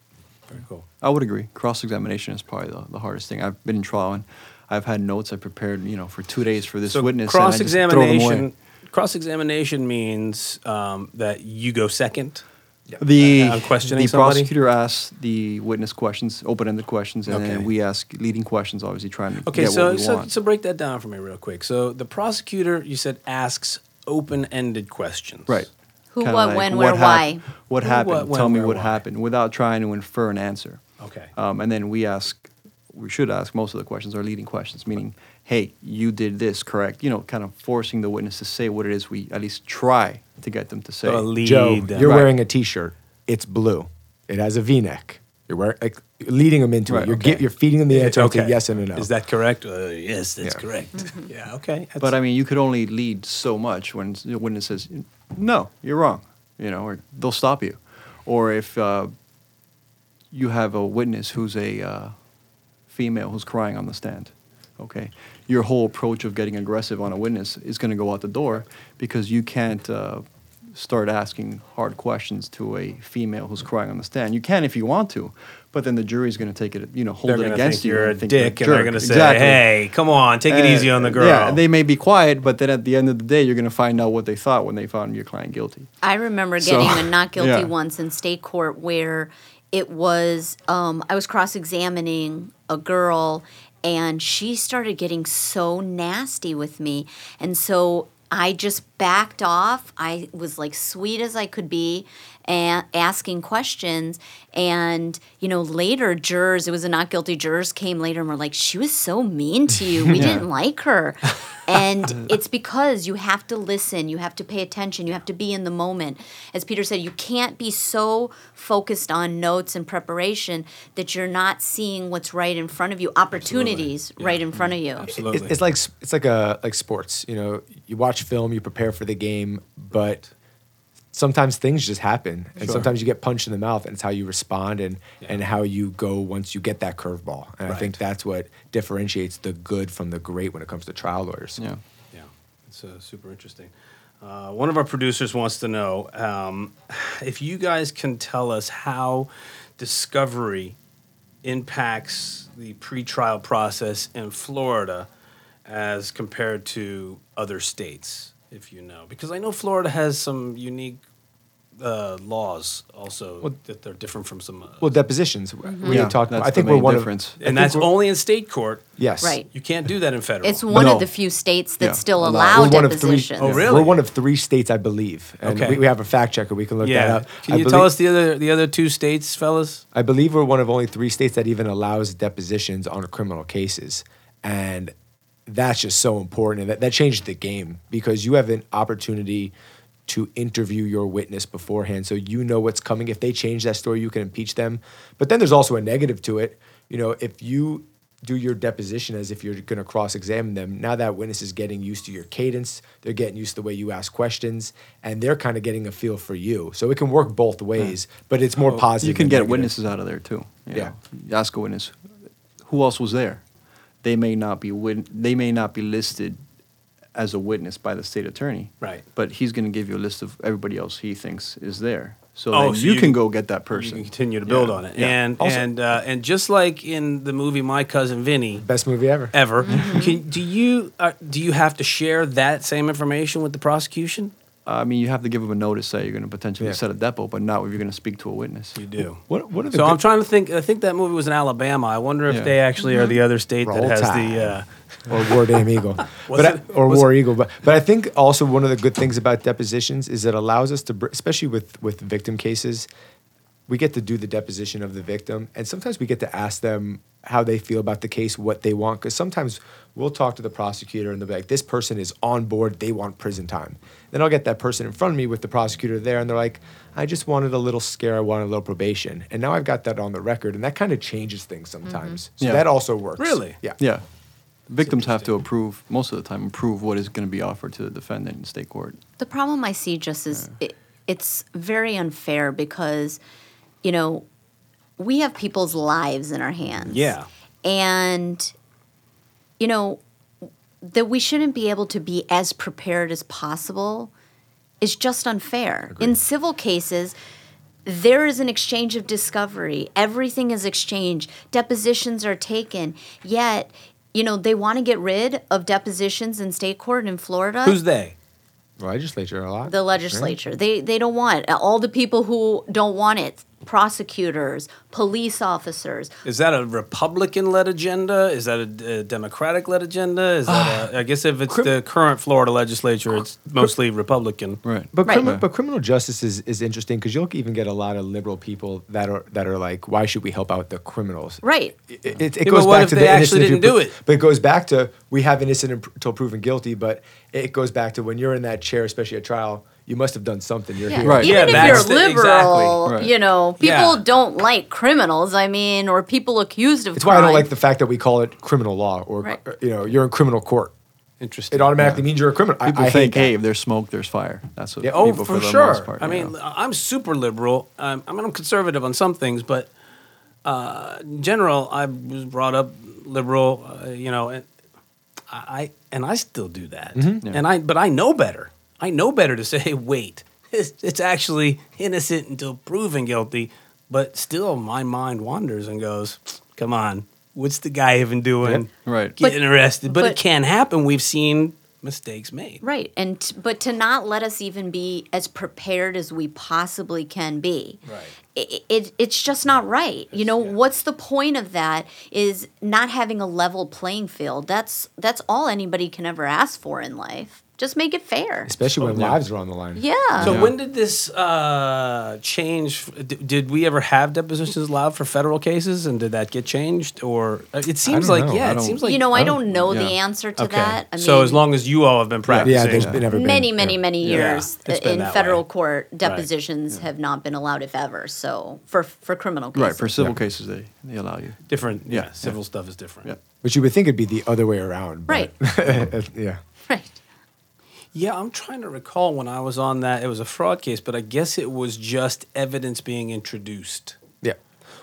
Speaker 1: Very cool.
Speaker 5: I would agree. Cross examination is probably the, the hardest thing. I've been in trial and I've had notes I prepared, you know, for two days for this
Speaker 1: So
Speaker 5: witness. and I
Speaker 1: cross
Speaker 5: just throw them away.
Speaker 1: examination. Cross examination means um, that you go second.
Speaker 5: The,
Speaker 1: Uh, questioning
Speaker 5: the
Speaker 1: somebody?
Speaker 5: prosecutor asks the witness questions, open-ended questions, and
Speaker 1: Okay.
Speaker 5: then we ask leading questions, obviously trying to
Speaker 1: Okay,
Speaker 5: get
Speaker 1: so
Speaker 5: what we
Speaker 1: so,
Speaker 5: want.
Speaker 1: so break that down for me real quick. So the prosecutor, you said, asks open-ended questions.
Speaker 5: right.
Speaker 3: Who,
Speaker 5: Kinda
Speaker 3: what,
Speaker 5: like,
Speaker 3: when,
Speaker 5: what
Speaker 3: where, why.
Speaker 5: hap- What
Speaker 1: Who,
Speaker 5: happened?
Speaker 1: what, when,
Speaker 5: Tell me
Speaker 1: where,
Speaker 5: what
Speaker 1: why.
Speaker 5: happened without trying to infer an answer.
Speaker 1: Okay.
Speaker 5: Um, and then we ask, we should ask most of the questions are leading questions, meaning, hey, you did this, correct? You know, kind of forcing the witness to say what it is we at least try to get them to say.
Speaker 1: So a lead.
Speaker 4: Joe,
Speaker 1: them.
Speaker 4: you're
Speaker 5: Right.
Speaker 4: wearing a T-shirt. It's blue. It has a V-neck. You're wearing like leading them into
Speaker 5: Right,
Speaker 4: it. You're
Speaker 5: okay.
Speaker 4: gi- you're feeding them the answer.
Speaker 1: okay.
Speaker 4: It's yes and no.
Speaker 1: Is that correct? Uh, yes, that's
Speaker 4: Yeah.
Speaker 1: correct. yeah. Okay.
Speaker 5: But I mean, you could only lead so much when the witness says, "No, you're wrong," you know, or they'll stop you. Or if uh, you have a witness who's a uh, female who's crying on the stand, okay, your whole approach of getting aggressive on a witness is going to go out the door because you can't. Uh, Start asking hard questions to a female who's crying on the stand. You can if you want to, but then the jury's going to take it, you know, hold
Speaker 1: they're
Speaker 5: it
Speaker 1: gonna
Speaker 5: against
Speaker 1: think
Speaker 5: you.
Speaker 1: you're a
Speaker 5: think
Speaker 1: dick,
Speaker 5: a
Speaker 1: and they're gonna say,
Speaker 5: Exactly.
Speaker 1: "Hey, come on, take it
Speaker 5: Uh,
Speaker 1: easy on the girl."
Speaker 5: Yeah, they may be quiet, but then at the end of the day, you're going to find out what they thought when they found your client guilty.
Speaker 3: I remember
Speaker 5: So,
Speaker 3: getting a not guilty
Speaker 5: yeah.
Speaker 3: once in state court where it was um, I was cross examining a girl and she started getting so nasty with me. And so I just backed off. I was like sweet as I could be and asking questions. And, you know, later jurors, it was a not guilty, jurors came later and were like, she was so mean to you. We didn't like her. And it's because you have to listen, you have to pay attention, you have to be in the moment. As Peter said, you can't be so focused on notes and preparation that you're not seeing what's right in front of you, opportunities right in front of you.
Speaker 1: Absolutely.
Speaker 4: It's, it's like it's like a like sports. You know, you watch film, you prepare for the game, but sometimes things just happen, and
Speaker 1: Sure.
Speaker 4: sometimes you get punched in the mouth, and it's how you respond and and how you go once you get that curveball. And I think that's what differentiates the good from the great when it comes to trial lawyers.
Speaker 5: Yeah.
Speaker 1: Yeah, it's uh, super interesting. Uh, one of our producers wants to know um, if you guys can tell us how discovery impacts the pretrial process in Florida as compared to other states, if you know. Because I know Florida has some unique uh, laws also that they're different from some. Uh,
Speaker 4: Well, depositions. We
Speaker 5: Yeah,
Speaker 4: had talked.
Speaker 5: that's
Speaker 4: I think
Speaker 5: the
Speaker 4: we're one
Speaker 5: difference.
Speaker 4: of.
Speaker 1: And that's only in state court.
Speaker 4: yes.
Speaker 3: Right.
Speaker 1: You can't do that in federal.
Speaker 3: It's one
Speaker 5: No.
Speaker 3: of the few states that
Speaker 5: Yeah.
Speaker 3: still
Speaker 5: Allow-
Speaker 3: allow
Speaker 4: We're one of three.
Speaker 3: depositions.
Speaker 1: Oh, really?
Speaker 4: We're one of three states, I believe. And
Speaker 1: Okay.
Speaker 4: we, we have a fact checker. We can look that up.
Speaker 1: Can
Speaker 4: I
Speaker 1: you
Speaker 4: believe-
Speaker 1: tell us the other the other two states, fellas?
Speaker 4: I believe we're one of only three states that even allows depositions on criminal cases. And that's just so important. And that, that changed the game because you have an opportunity to interview your witness beforehand. So you know what's coming. If they change that story, you can impeach them. But then there's also a negative to it. You know, if you do your deposition as if you're going to cross examine them. Now that witness is getting used to your cadence, they're getting used to the way you ask questions, and they're kind of getting a feel for you. So it can work both hmm. ways, but it's more oh, positive.
Speaker 5: You can get
Speaker 4: negative.
Speaker 5: witnesses out of there too.
Speaker 4: Yeah.
Speaker 5: know. Ask a witness, who else was there? They may not be wit- They may not be listed as a witness by the state attorney.
Speaker 1: Right.
Speaker 5: But he's going to give you a list of everybody else he thinks is there. So,
Speaker 1: Oh,
Speaker 5: then
Speaker 1: so
Speaker 5: you,
Speaker 1: you
Speaker 5: can
Speaker 1: can-
Speaker 5: go get that
Speaker 1: You
Speaker 5: person.
Speaker 1: can continue to build
Speaker 5: Yeah.
Speaker 1: on it.
Speaker 5: Yeah.
Speaker 1: And
Speaker 5: Also-
Speaker 1: and uh, and just like in the movie My Cousin Vinny,
Speaker 4: Best movie ever.
Speaker 1: ever,
Speaker 3: Mm-hmm.
Speaker 1: can, do you uh, do you have to share that same information with the prosecution?
Speaker 5: I mean, you have to give them a notice that you're going to potentially
Speaker 4: Yeah.
Speaker 5: set a depo, but not if you're going to speak to a witness.
Speaker 1: You do.
Speaker 4: What, what are the
Speaker 1: So I'm trying to think. I think that movie was in Alabama. I wonder if
Speaker 5: Yeah.
Speaker 1: they actually are the other state
Speaker 4: Roll
Speaker 1: that has
Speaker 4: Tide.
Speaker 1: the. Uh,
Speaker 4: or War Damn Eagle,
Speaker 1: Was
Speaker 4: but I, or
Speaker 1: was
Speaker 4: War Eagle. But but I think also one of the good things about depositions is it allows us to, br- especially with with victim cases, we get to do the deposition of the victim, and sometimes we get to ask them how they feel about the case, what they want. Because sometimes we'll talk to the prosecutor and they'll be like, "This person is on board. They want prison time." Then I'll get that person in front of me with the prosecutor there, and they're like, "I just wanted a little scare. I wanted a little probation." And now I've got that on the record, and that kind of changes things mm-hmm. sometimes. So
Speaker 5: Yeah.
Speaker 4: that also works.
Speaker 1: Really?
Speaker 4: Yeah.
Speaker 5: Yeah. Victims have to approve, most of the time, approve what is going to be offered to the defendant in state court.
Speaker 3: The problem I see just is it, it's very unfair because, you know, we have people's lives in our hands.
Speaker 1: Yeah.
Speaker 3: And, you know, that we shouldn't be able to be as prepared as possible is just unfair. In civil cases, there is an exchange of discovery. Everything is exchanged. Depositions are taken. Yet, you know, they want to get rid of depositions in state court in Florida
Speaker 1: who's they?
Speaker 4: Legislature a lot.
Speaker 3: the legislature. They they don't want all the people who don't want it. Prosecutors, police officers.
Speaker 1: Is that a Republican-led agenda? Is that a, a Democratic-led agenda? Is that a, I guess if it's
Speaker 4: Crim-
Speaker 1: the current Florida legislature, it's mostly Republican.
Speaker 5: Right.
Speaker 4: But,
Speaker 3: Right.
Speaker 4: crimi- but criminal justice is, is interesting because you'll even get a lot of liberal people that are that are like, why should we help out the criminals?
Speaker 3: Right.
Speaker 4: It, it, it
Speaker 1: Yeah,
Speaker 4: goes
Speaker 1: what
Speaker 4: back
Speaker 1: if
Speaker 4: to
Speaker 1: they
Speaker 4: the
Speaker 1: actually
Speaker 4: innocent
Speaker 1: didn't
Speaker 4: until
Speaker 1: do
Speaker 4: pro-
Speaker 1: it?
Speaker 4: But it goes back to we have innocent until proven guilty. But it goes back to when you're in that chair, especially at trial, you must have done something. You're
Speaker 3: Yeah.
Speaker 4: here.
Speaker 5: Right.
Speaker 3: Even
Speaker 1: Yeah,
Speaker 3: if you're
Speaker 1: that's the-
Speaker 3: liberal,
Speaker 5: exactly. Right.
Speaker 3: you know, people
Speaker 1: Yeah.
Speaker 3: don't like criminals. I mean, or people accused of crime.
Speaker 4: It's why I don't like the fact that we call it criminal law or
Speaker 3: Right.
Speaker 4: you know you're in criminal court.
Speaker 1: Interesting.
Speaker 4: It automatically means you're a criminal.
Speaker 5: People
Speaker 4: I,
Speaker 5: think, hey, if there's smoke, there's fire. That's what
Speaker 4: Yeah.
Speaker 1: Oh,
Speaker 5: people,
Speaker 1: for,
Speaker 5: the
Speaker 1: sure.
Speaker 5: most part,
Speaker 1: I mean,
Speaker 5: know.
Speaker 1: I'm super liberal. Um, I mean, I'm conservative on some things, but uh, in general, I was brought up liberal. Uh, you know, and I and I still do that.
Speaker 5: Yeah.
Speaker 1: And I, but I know better. I know better to say, wait, it's, it's actually innocent until proven guilty. But still, my mind wanders and goes, come on, what's the guy even doing?
Speaker 5: Right.
Speaker 1: Getting arrested, but, it
Speaker 3: but-
Speaker 1: can happen. We've seen mistakes made.
Speaker 3: Right. And t- but to not let us even be as prepared as we possibly can be.
Speaker 1: Right.
Speaker 3: It, it it's just not right. You know, what's the point of that is not having a level playing field. That's that's all anybody can ever ask for in life. Just make it fair.
Speaker 4: especially when
Speaker 1: Yeah.
Speaker 4: lives are on the line.
Speaker 3: Yeah.
Speaker 1: So
Speaker 5: Yeah.
Speaker 1: when did this uh, change? D- did we ever have depositions allowed for federal cases, and did that get changed? Or uh, it seems like
Speaker 4: know.
Speaker 1: yeah, it
Speaker 5: don't-
Speaker 1: seems like
Speaker 3: you know, I
Speaker 4: I
Speaker 3: don't know the
Speaker 5: yeah.
Speaker 3: answer to
Speaker 1: okay.
Speaker 3: that. I mean,
Speaker 1: so as long as you all have been practicing,
Speaker 4: Yeah, there's been never been
Speaker 3: many, many,
Speaker 4: yeah.
Speaker 3: many
Speaker 1: Yeah,
Speaker 3: years
Speaker 1: it's been
Speaker 3: in
Speaker 1: that
Speaker 3: federal
Speaker 1: way.
Speaker 3: court, depositions have not been allowed, if ever. So for for criminal cases,
Speaker 5: right. For civil
Speaker 4: Yeah.
Speaker 5: cases, they, they allow you.
Speaker 1: different. Yeah,
Speaker 5: Yeah,
Speaker 1: civil stuff is different.
Speaker 5: Yeah.
Speaker 4: Which you would think it'd be the other way around. but- yeah.
Speaker 3: right?
Speaker 1: Yeah, I'm trying to recall when I was on that. It was a fraud case, but I guess it was just evidence being introduced.
Speaker 4: Yeah.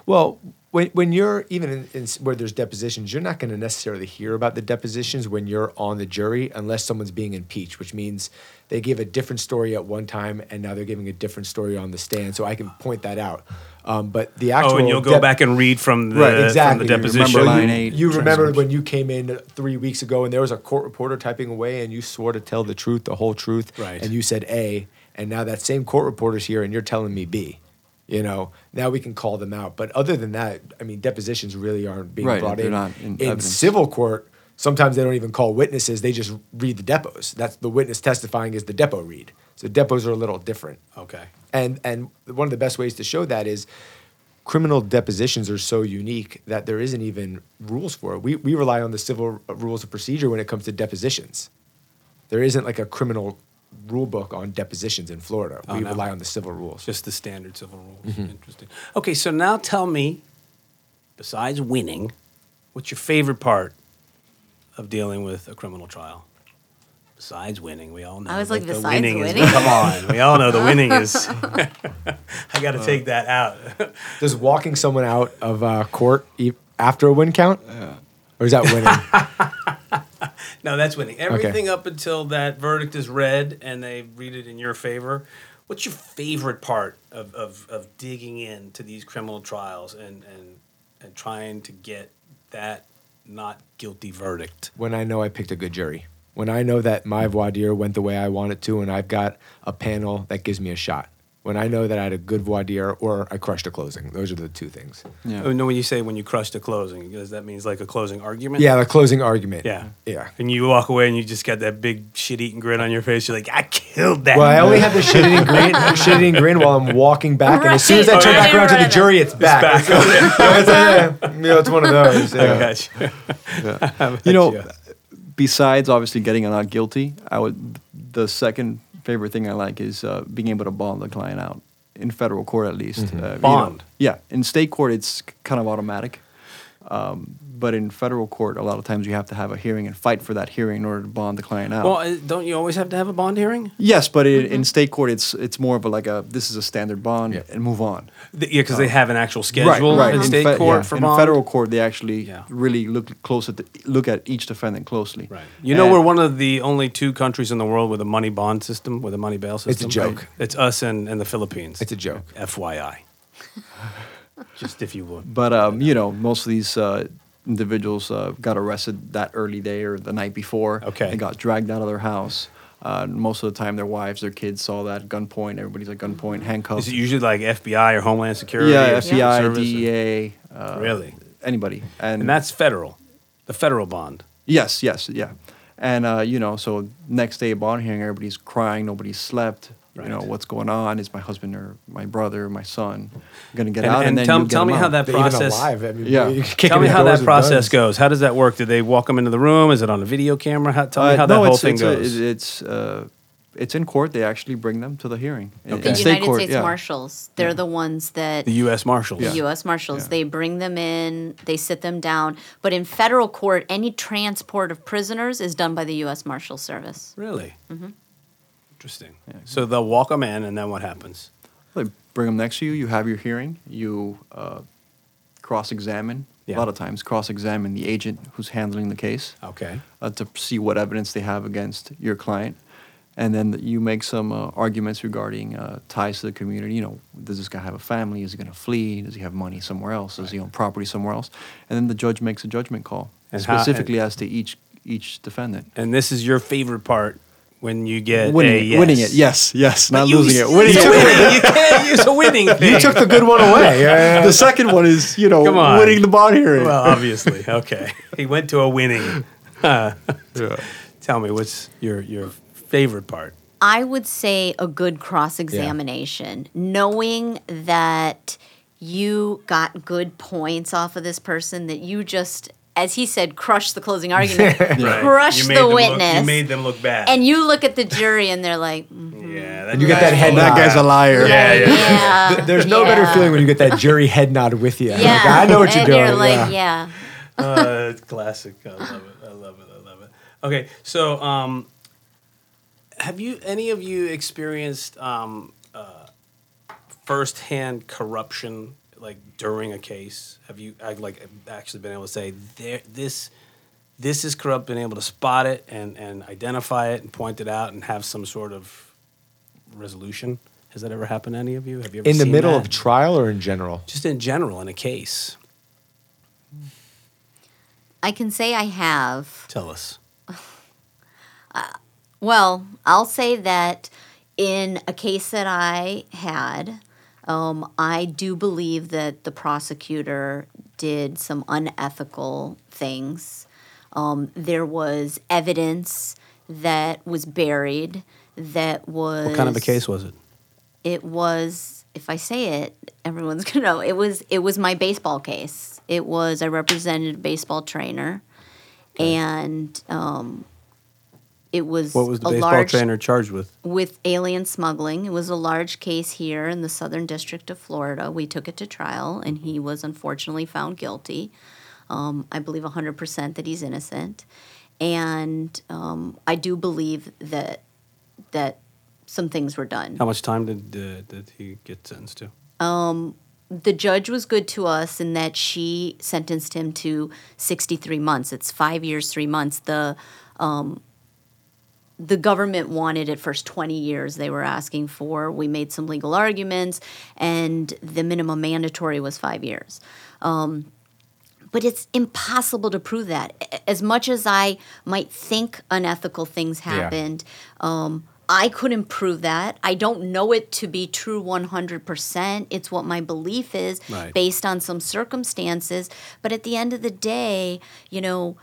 Speaker 4: Well, when, when you're even in, in where there's depositions, you're not going to necessarily hear about the depositions when you're on the jury unless someone's being impeached, which means they give a different story at one time and now they're giving a different story on the stand. So I can point that out. Um, but the actual
Speaker 1: Oh, and you'll go
Speaker 4: dep-
Speaker 1: back and read from the
Speaker 4: right, exactly.
Speaker 1: from the
Speaker 4: You
Speaker 1: deposition.
Speaker 5: remember line
Speaker 4: you,
Speaker 5: eight
Speaker 4: you remember when you came in three weeks ago and there was a court reporter typing away and you swore to tell the truth, the whole truth,
Speaker 1: Right.
Speaker 4: and you said A, and now that same court reporter's here and you're telling me B. You know, now we can call them out. But other than that, I mean, depositions really aren't being
Speaker 5: Right,
Speaker 4: brought
Speaker 5: they're
Speaker 4: in.
Speaker 5: not in
Speaker 4: in
Speaker 5: evidence.
Speaker 4: civil court, sometimes they don't even call witnesses; they just read the depos. That's the witness testifying is the depo read. So depos are a little different.
Speaker 1: Okay.
Speaker 4: And and one of the best ways to show that is criminal depositions are so unique that there isn't even rules for it. We we rely on the civil rules of procedure when it comes to depositions. There isn't like a criminal rule book on depositions in Florida.
Speaker 1: Oh,
Speaker 4: we
Speaker 1: no.
Speaker 4: rely on the civil rules.
Speaker 1: Just the standard civil rules.
Speaker 4: Mm-hmm.
Speaker 1: Interesting. Okay, so now tell me, besides winning, What's your favorite part of dealing with a criminal trial? Besides winning, we all know.
Speaker 3: I was like,
Speaker 1: the
Speaker 3: besides
Speaker 1: winning is-
Speaker 3: winning?
Speaker 1: come on, we all know the winning is. I got to take that out.
Speaker 4: Does walking someone out of uh, court e- after a win count? Or is that winning?
Speaker 1: No, that's winning. Everything up until that verdict is read and they read it in your favor. What's your favorite part of, of, of digging into these criminal trials and, and, and trying to get that not guilty verdict?
Speaker 4: when I know I picked a good jury. When I know that my voir dire went the way I want it to and I've got a panel that gives me a shot. When I know that I had a good voir dire or I crushed a closing. Those are the two things.
Speaker 5: Yeah.
Speaker 1: Oh, no, when you say when you crushed a closing, because that means like a closing argument?
Speaker 4: Yeah, the closing argument.
Speaker 1: Yeah.
Speaker 4: Yeah.
Speaker 1: And you walk away and you just got that big shit eating grin on your face. You're like, I killed that.
Speaker 4: Well, I only have the shit eating grin, shit eating grin while I'm walking back, and as soon as I
Speaker 3: Right.
Speaker 4: turn back around to the jury, it's back.
Speaker 1: back.
Speaker 4: Yeah, it's, yeah, you know, it's one of those.
Speaker 1: I got you.
Speaker 5: You know, besides obviously getting a not guilty, I would the second favorite thing I like is uh, being able to bond the client out in federal court at least. Uh, you know,
Speaker 1: Bond?
Speaker 5: yeah, in state court it's kind of automatic, um, but in federal court a lot of times you have to have a hearing and fight for that hearing in order to bond the client out.
Speaker 1: Well, uh, don't you always have to have a bond hearing?
Speaker 5: yes, but in, in state court it's it's more of a like a this is a standard bond
Speaker 4: Yeah.
Speaker 5: and move on.
Speaker 1: Th- Yeah, because they have an actual schedule in
Speaker 5: In
Speaker 1: state
Speaker 5: fe-
Speaker 1: court
Speaker 5: yeah,
Speaker 1: for
Speaker 5: in
Speaker 1: bond.
Speaker 5: federal court, they actually
Speaker 1: Yeah.
Speaker 5: really look close at the, look at each defendant closely.
Speaker 1: Right. You know,
Speaker 5: And-
Speaker 1: we're one of the only two countries in the world with a money bond system, with a money bail system.
Speaker 4: It's a joke.
Speaker 1: It's us and, and the Philippines.
Speaker 4: It's a joke.
Speaker 1: FYI. Just if you would.
Speaker 5: But um, you know, most of these uh, individuals uh, got arrested that early day or the night before.
Speaker 1: Okay.
Speaker 5: They got dragged out of their house. Uh, most of the time, their wives, their kids saw that gunpoint. Everybody's at gunpoint, handcuffed.
Speaker 1: Is it usually like FBI or Homeland Security?
Speaker 5: yeah, FBI,
Speaker 1: Service or-
Speaker 5: DEA. Uh,
Speaker 1: Really?
Speaker 5: Anybody. And,
Speaker 1: And that's federal, the federal bond.
Speaker 5: yes, yes, yeah. And uh, you know, so next day bond hearing, everybody's crying, nobody slept. You know what's going on? Is my husband or my brother, or my son, gonna get
Speaker 1: And,
Speaker 5: out?
Speaker 1: and
Speaker 5: then
Speaker 1: tell, tell
Speaker 5: them
Speaker 1: me how that
Speaker 4: They're
Speaker 1: process.
Speaker 4: alive. I mean,
Speaker 5: Yeah.
Speaker 4: you can kick
Speaker 1: Tell me how that process
Speaker 4: guns.
Speaker 1: goes. How does that work? Do they walk them into the room? Is it on a video camera? How, tell me
Speaker 5: Uh,
Speaker 1: how
Speaker 5: no,
Speaker 1: that whole
Speaker 5: it's,
Speaker 1: thing
Speaker 5: it's a- it's uh, it's in court. They actually bring them to the hearing. In-
Speaker 1: Okay.
Speaker 5: in
Speaker 3: The
Speaker 5: state
Speaker 3: United
Speaker 5: court,
Speaker 3: States
Speaker 5: yeah.
Speaker 3: Marshals, they're the ones that
Speaker 1: the U.S. Marshals.
Speaker 3: the U.S. Marshals.
Speaker 5: Yeah.
Speaker 3: They bring them in, they sit them down. But in federal court, any transport of prisoners is done by the U.S. Marshal Service.
Speaker 1: Really? Interesting. So they'll walk them in, and then what happens?
Speaker 5: They bring them next to you. You have your hearing. You uh, cross-examine.
Speaker 1: Yeah.
Speaker 5: A lot of times, cross-examine the agent who's handling the case
Speaker 1: Okay.
Speaker 5: uh, to see what evidence they have against your client, and then you make some uh, arguments regarding uh, ties to the community. You know, does this guy have a family? Is he going to flee? Does he have money somewhere else? Does he own property somewhere else? And then the judge makes a judgment call
Speaker 1: And how-
Speaker 5: specifically as to each each defendant.
Speaker 1: And this is your favorite part when you get
Speaker 5: winning
Speaker 1: a
Speaker 5: it,
Speaker 1: yes.
Speaker 5: winning it, yes, yes, not
Speaker 1: You-
Speaker 5: losing it, winning it.
Speaker 1: winning. You can't use a winning thing.
Speaker 4: You took the good one away. Yeah, yeah,
Speaker 5: the second one is you know
Speaker 1: Come on.
Speaker 5: winning the bond hearing.
Speaker 1: Well, obviously. Okay. He went to a winning. Tell me, what's your your favorite part?
Speaker 3: I would say a good cross examination, knowing that you got good points off of this person, that you just, as he said, crush the closing argument, crushed
Speaker 1: You
Speaker 3: the
Speaker 1: them look-
Speaker 3: witness.
Speaker 1: you made them look bad.
Speaker 3: and you look at the jury and they're like, mm,
Speaker 1: yeah, that
Speaker 4: You get that head nod.
Speaker 5: that
Speaker 4: nod.
Speaker 5: guy's a liar.
Speaker 1: Yeah, yeah.
Speaker 3: yeah.
Speaker 4: Th- There's no better feeling when you get that jury head nod with you. Like,
Speaker 3: Yeah.
Speaker 4: I know what you're
Speaker 3: and
Speaker 4: doing.
Speaker 3: You're like,
Speaker 4: yeah.
Speaker 3: yeah.
Speaker 1: uh, classic. I love it. I love it. I love it. Okay, so um, have you any of you experienced um, uh, firsthand corruption like during a case? Have you I, like actually been able to say there this this is corrupt? Been able to spot it and and identify it and point it out and have some sort of resolution? Has that ever happened to any of you? Have you ever
Speaker 4: In the middle
Speaker 1: that?
Speaker 4: of trial or in general?
Speaker 1: just in general in a case?
Speaker 3: I can say I have.
Speaker 1: Tell us.
Speaker 3: Uh, well, I'll say that in a case that I had, um, I do believe that the prosecutor did some unethical things. Um, there was evidence that was buried that was.
Speaker 1: What kind of a case was it?
Speaker 3: It was, if I say it, everyone's gonna know. It was it was my baseball case. It was I represented a baseball trainer, and um, it was
Speaker 1: What was the baseball
Speaker 3: large
Speaker 1: trainer charged with?
Speaker 3: with alien smuggling. It was a large case here in the Southern District of Florida. We took it to trial, and he was unfortunately found guilty. um, I believe 100% that he's innocent. And um, I do believe that that some things were done.
Speaker 1: How much time did uh, did he get sentenced to?
Speaker 3: the judge was good to us in that she sentenced him to 63 months. It's five years, three months. The um, the government wanted at first 20 years they were asking for. We made some legal arguments, and the minimum mandatory was five years. Um, but it's impossible to prove that. As much as I might think unethical things happened, um, I couldn't prove that. I don't know it to be true 100%. It's what my belief is
Speaker 1: Right.
Speaker 3: based on some circumstances. But at the end of the day, you know,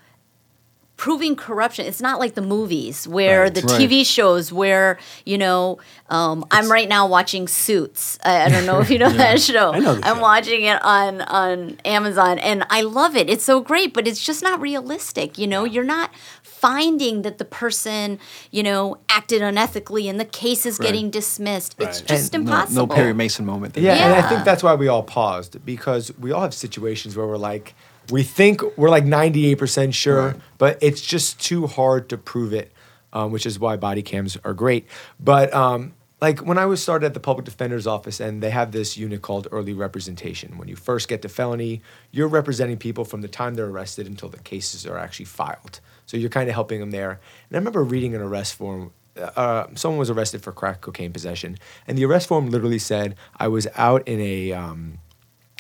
Speaker 3: proving corruption it's not like the movies where
Speaker 1: Right.
Speaker 3: the
Speaker 5: Right.
Speaker 3: tv shows where you know um, i'm right now watching suits I, I don't know if you know that show
Speaker 1: I know the
Speaker 3: i'm
Speaker 1: show.
Speaker 3: watching it on on amazon and i love it it's so great but it's just not realistic you know you're not finding that the person you know acted unethically and the case is getting dismissed it's just
Speaker 5: No,
Speaker 3: impossible
Speaker 5: no Perry Mason moment. there.
Speaker 4: Yeah, and I think that's why we all paused because we all have situations where we're like, we think we're like 98% sure, but it's just too hard to prove it, um, which is why body cams are great. But um, like when I was started at the public defender's office, and they have this unit called early representation. When you first get to felony, you're representing people from the time they're arrested until the cases are actually filed. So you're kind of helping them there. And I remember reading an arrest form uh, someone was arrested for crack cocaine possession, and the arrest form literally said, "I was out in a um,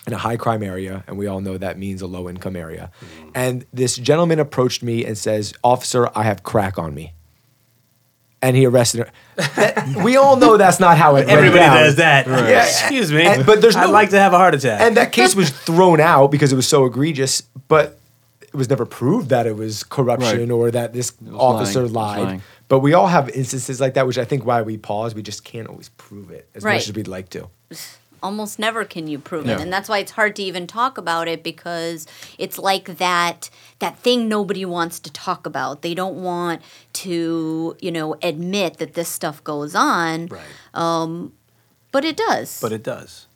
Speaker 4: in a high crime area, and we all know that means a low income area." And this gentleman approached me and says, "Officer, I have crack on me," and he arrested her. That- we all know that's not how it went
Speaker 1: Everybody
Speaker 4: down.
Speaker 1: does that.
Speaker 4: Yeah.
Speaker 1: Excuse me.
Speaker 4: And- but there's no, I'd
Speaker 1: like to have a heart attack.
Speaker 4: And that case was thrown out because it was so egregious, but it was never proved that it was corruption
Speaker 5: Right.
Speaker 4: or that this officer
Speaker 5: lying.
Speaker 4: Lied.
Speaker 5: lying.
Speaker 4: But we all have instances like that, which I think why we pause. We just can't always prove it as
Speaker 3: Right.
Speaker 4: much as we'd like to.
Speaker 3: Almost never can you prove it and that's why it's hard to even talk about it because it's like that that thing nobody wants to talk about they don't want to you know admit that this stuff goes on
Speaker 1: right.
Speaker 3: but it does
Speaker 1: but it does.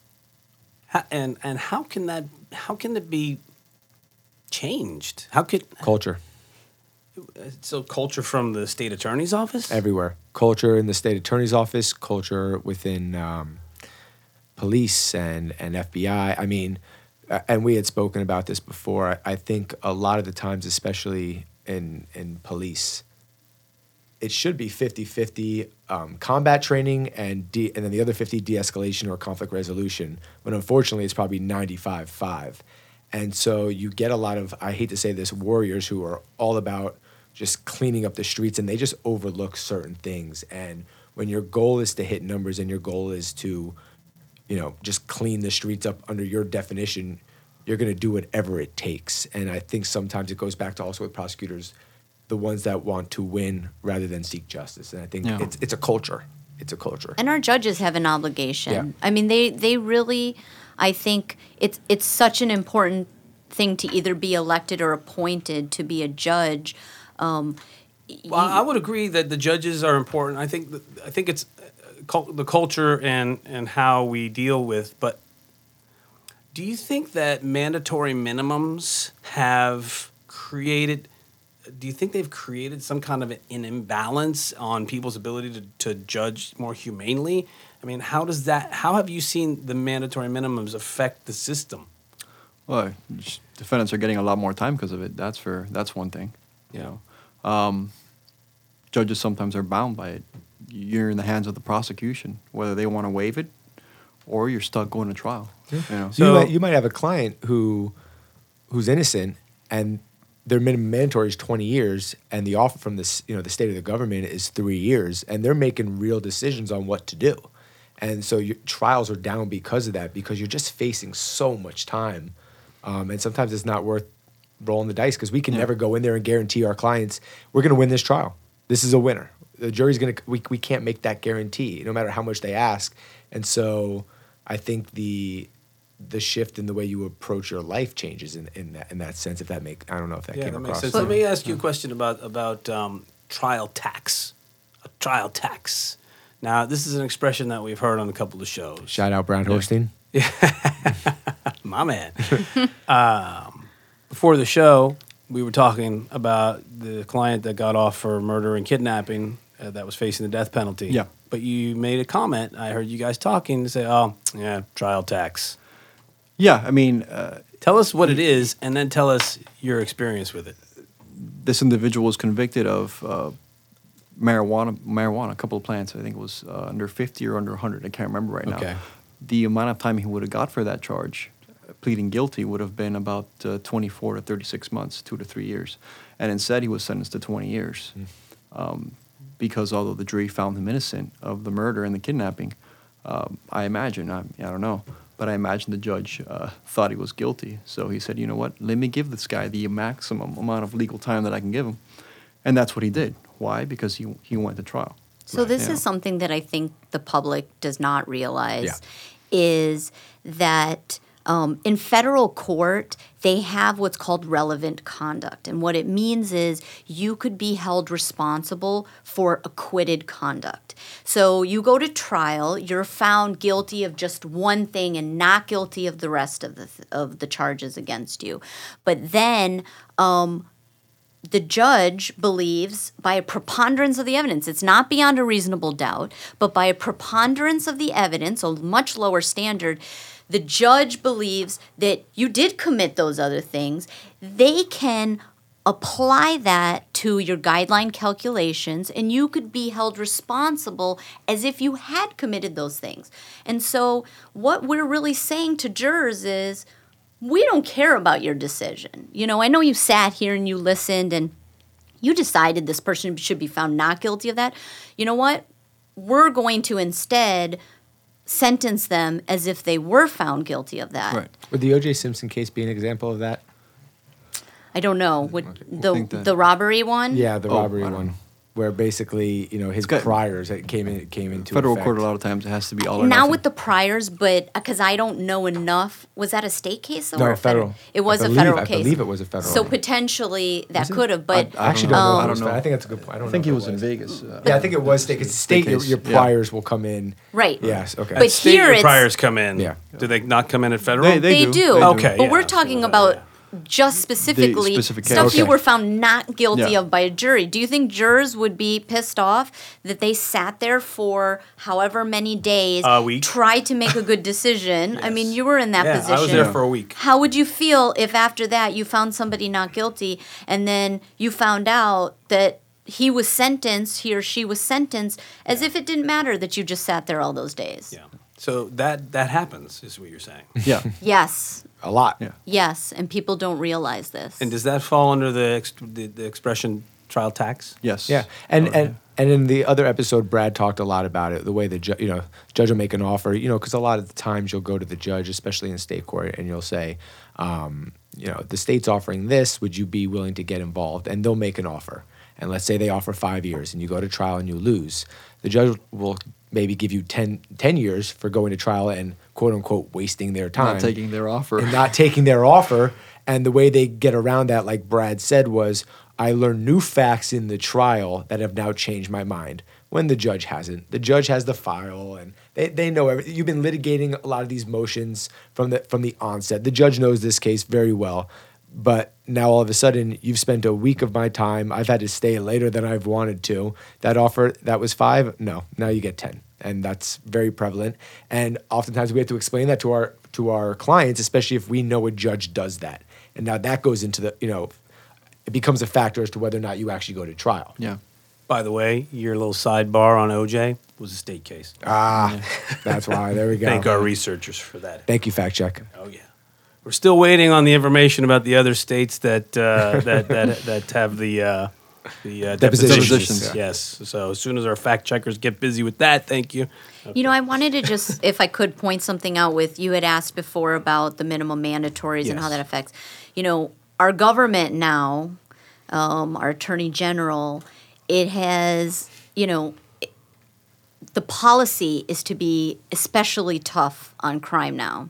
Speaker 1: How, and and how can that? How can it be changed? How could
Speaker 4: Culture
Speaker 1: so culture from the state attorney's office?
Speaker 4: everywhere. Culture in the state attorney's office. Culture within um, police and and FBI. I mean, uh, and we had spoken about this before. I, think a lot of the times, especially in in police, it should be 50-50 um, combat training and de- and then the other 50 de-escalation or conflict resolution when unfortunately it's probably 95-5 and so you get a lot of i hate to say this warriors who are all about just cleaning up the streets and they just overlook certain things and when your goal is to hit numbers and your goal is to you know just clean the streets up under your definition you're going to do whatever it takes and i think sometimes it goes back to also with prosecutors the ones that want to win rather than seek justice. And I think
Speaker 5: Yeah.
Speaker 4: it's it's a culture. It's a culture.
Speaker 3: and our judges have an obligation
Speaker 4: Yeah.
Speaker 3: i mean they they really i think it's it's such an important thing to either be elected or appointed to be a judge um,
Speaker 1: Well, I would agree that the judges are important. I think I think it's the culture and and how we deal with. But do you think that mandatory minimums have created? Do you think they've created some kind of an imbalance on people's ability to, to judge more humanely? I mean, how does that? How have you seen the mandatory minimums affect the system?
Speaker 5: Well, defendants are getting a lot more time because of it. That's for that's one thing. You know, um, judges sometimes are bound by it. You're in the hands of the prosecution, whether they want to waive it, or you're stuck going to trial. You know,
Speaker 4: So you might, you might have a client who who's innocent and their minimum mandatory is 20 years and the offer from this you know the state of the government is three years and they're making real decisions on what to do and so your trials are down because of that because you're just facing so much time um, and sometimes it's not worth rolling the dice because we can
Speaker 5: Yeah.
Speaker 4: never go in there and guarantee our clients we're going to win this trial this is a winner the jury's going to we, we can't make that guarantee no matter how much they ask and so i think the the shift in the way you approach your life changes in, in that in that sense. If that make I don't know if that
Speaker 1: Yeah,
Speaker 4: came
Speaker 1: that makes
Speaker 4: across.
Speaker 1: sense. Let me ask you a question about about um, trial tax. A trial tax. Now, this is an expression that we've heard on a couple of shows.
Speaker 4: Shout out Brown Hosting.
Speaker 1: My man. um, before the show, we were talking about the client that got off for murder and kidnapping uh, that was facing the death penalty.
Speaker 5: Yeah.
Speaker 1: But you made a comment. I heard you guys talking to say, "Oh, yeah, trial tax."
Speaker 5: Yeah, I mean, uh,
Speaker 1: Tell us what it is, and then tell us your experience with it.
Speaker 5: this individual was convicted of uh, marijuana, marijuana, a couple of plants. I think it was uh, under 50 or under 100. I can't remember right
Speaker 1: Okay.
Speaker 5: now. The amount of time he would have got for that charge, pleading guilty, would have been about uh, 24 to 36 months, two to three years. And instead, he was sentenced to 20 years. Um, because although the jury found him innocent of the murder and the kidnapping, um, I imagine, I, I don't know, but I imagine the judge uh, thought he was guilty. So he said, you know what, let me give this guy the maximum amount of legal time that I can give him. And that's what he did. Why? Because he, he went to trial.
Speaker 3: So this
Speaker 5: Yeah.
Speaker 3: is something that I think the public does not realize is that um, in federal court they have what's called relevant conduct, and what it means is you could be held responsible for acquitted conduct. So you go to trial, you're found guilty of just one thing and not guilty of the rest of the of the charges against you, but then the judge believes by a preponderance of the evidence, it's not beyond a reasonable doubt, but by a preponderance of the evidence, a much lower standard, the judge believes that you did commit those other things. They can apply that to your guideline calculations and you could be held responsible as if you had committed those things. And so what we're really saying to jurors is we don't care about your decision. You know, I know you sat here and you listened and you decided this person should be found not guilty of that. You know what? We're going to instead sentence them as if they were found guilty of that.
Speaker 5: Right.
Speaker 4: Would the O.J. Simpson case be an example of that?
Speaker 3: I don't know. Would the
Speaker 5: think that-
Speaker 3: the robbery one?
Speaker 4: Yeah, the
Speaker 5: Oh,
Speaker 4: robbery
Speaker 5: I don't
Speaker 4: one,
Speaker 5: know.
Speaker 4: Where basically you know his
Speaker 5: got-
Speaker 4: priors that came in came into
Speaker 5: Federal
Speaker 4: effect.
Speaker 5: court, a lot of times, it has to be all or
Speaker 3: Now with the priors, but because I don't know enough, was that a state case though?
Speaker 4: No,
Speaker 3: or a federal?
Speaker 4: federal.
Speaker 3: It was
Speaker 4: I
Speaker 3: a
Speaker 4: believe-
Speaker 3: federal
Speaker 4: I
Speaker 3: case.
Speaker 4: I believe it was a federal
Speaker 3: So
Speaker 4: one.
Speaker 3: potentially that could have, but
Speaker 4: I actually don't know.
Speaker 5: I don't know.
Speaker 4: I think that's a good point. I don't
Speaker 5: I think
Speaker 4: know
Speaker 5: he
Speaker 4: if
Speaker 5: was in. Vegas. Uh,
Speaker 4: Yeah, I think it was state. Because state. Your,
Speaker 5: case,
Speaker 4: your
Speaker 5: yeah.
Speaker 4: priors will come in.
Speaker 3: right.
Speaker 4: Yes. Okay.
Speaker 3: But
Speaker 1: State
Speaker 3: here
Speaker 1: your priors come in.
Speaker 4: Yeah.
Speaker 1: Do they not come in at federal?
Speaker 5: They-
Speaker 3: They,
Speaker 5: do.
Speaker 3: do.
Speaker 5: They do.
Speaker 1: Okay,
Speaker 3: But
Speaker 1: yeah,
Speaker 3: we're talking about
Speaker 1: yeah.
Speaker 3: Just specifically
Speaker 5: specific case.
Speaker 3: stuff you were found not guilty
Speaker 5: Yeah.
Speaker 3: of by a jury. Do you think jurors would be pissed off that they sat there for however many days,
Speaker 1: A week.
Speaker 3: tried to make a good decision? I mean, you were in that
Speaker 1: yeah,
Speaker 3: position.
Speaker 1: I was there for a week.
Speaker 3: How would you feel if after that you found somebody not guilty and then you found out that he was sentenced, he or she was sentenced, as if it didn't matter that you just sat there all those days?
Speaker 1: Yeah. So that that happens, is what you're saying.
Speaker 5: yeah.
Speaker 3: Yes.
Speaker 4: a lot.
Speaker 5: Yeah.
Speaker 3: Yes, and people don't realize this.
Speaker 1: And does that fall under the ex- the, the expression trial tax?
Speaker 5: Yes.
Speaker 4: Yeah, and
Speaker 5: Oh,
Speaker 4: and and in the other episode, Brad talked a lot about it. The way the ju- you know judge will make an offer, you know, because a lot of the times you'll go to the judge, especially in state court, and you'll say, um, you know, the state's offering this. Would you be willing to get involved? And they'll make an offer. And let's say they offer five years, and you go to trial and you lose. The judge will maybe give you 10, 10 years for going to trial and quote unquote wasting their time
Speaker 5: Not taking their offer.
Speaker 4: and not taking their offer. And the way they get around that, like Brad said, was I learned new facts in the trial that have now changed my mind. When the judge hasn't, the judge has the file, and they, they know everything. You've been litigating a lot of these motions from the from the onset. The judge knows this case very well, but now all of a sudden you've spent a week of my time. I've had to stay later than I've wanted to. That offer that was five. No, now you get ten, and that's very prevalent. And oftentimes we have to explain that to our to our clients, especially if we know a judge does that. And now that goes into the you know, it becomes a factor as to whether or not you actually go to trial.
Speaker 5: Yeah.
Speaker 1: By the way, your little sidebar on OJ was a state case.
Speaker 4: Ah, that's why. There we go.
Speaker 1: Thank our researchers for that.
Speaker 4: Thank you, fact check.
Speaker 1: Oh yeah. We're still waiting on the information about the other states that uh, that, that that have the uh, the uh,
Speaker 4: Depositions,
Speaker 1: depositions.
Speaker 5: yeah.
Speaker 1: Yes. So as soon as our fact checkers get busy with that, thank you.
Speaker 3: You know, I wanted to just, if I could point something out with, you had asked before about the minimum mandatories and how that affects, you know, our government now, um, our attorney general, it has, you know, the policy is to be especially tough on crime now.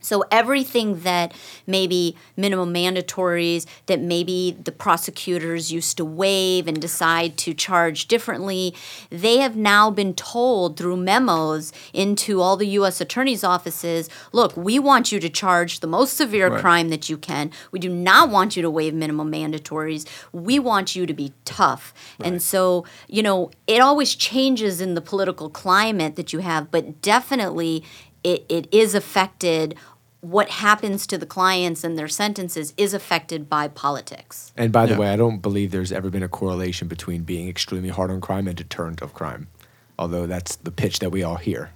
Speaker 3: So everything that maybe minimum mandatories that maybe the prosecutors used to waive and decide to charge differently, they have now been told through memos into all the US attorneys offices, look, we want you to charge the most severe
Speaker 5: Right.
Speaker 3: crime that you can. We do not want you to waive minimum mandatories. We want you to be tough. And so, you know, it always changes in the political climate that you have, but definitely it, it is affected what happens to the clients and their sentences is affected by politics.
Speaker 4: And by the
Speaker 5: Yeah.
Speaker 4: way, I don't believe there's ever been a correlation between being extremely hard on crime and deterrent of crime. Although that's the pitch that we all hear.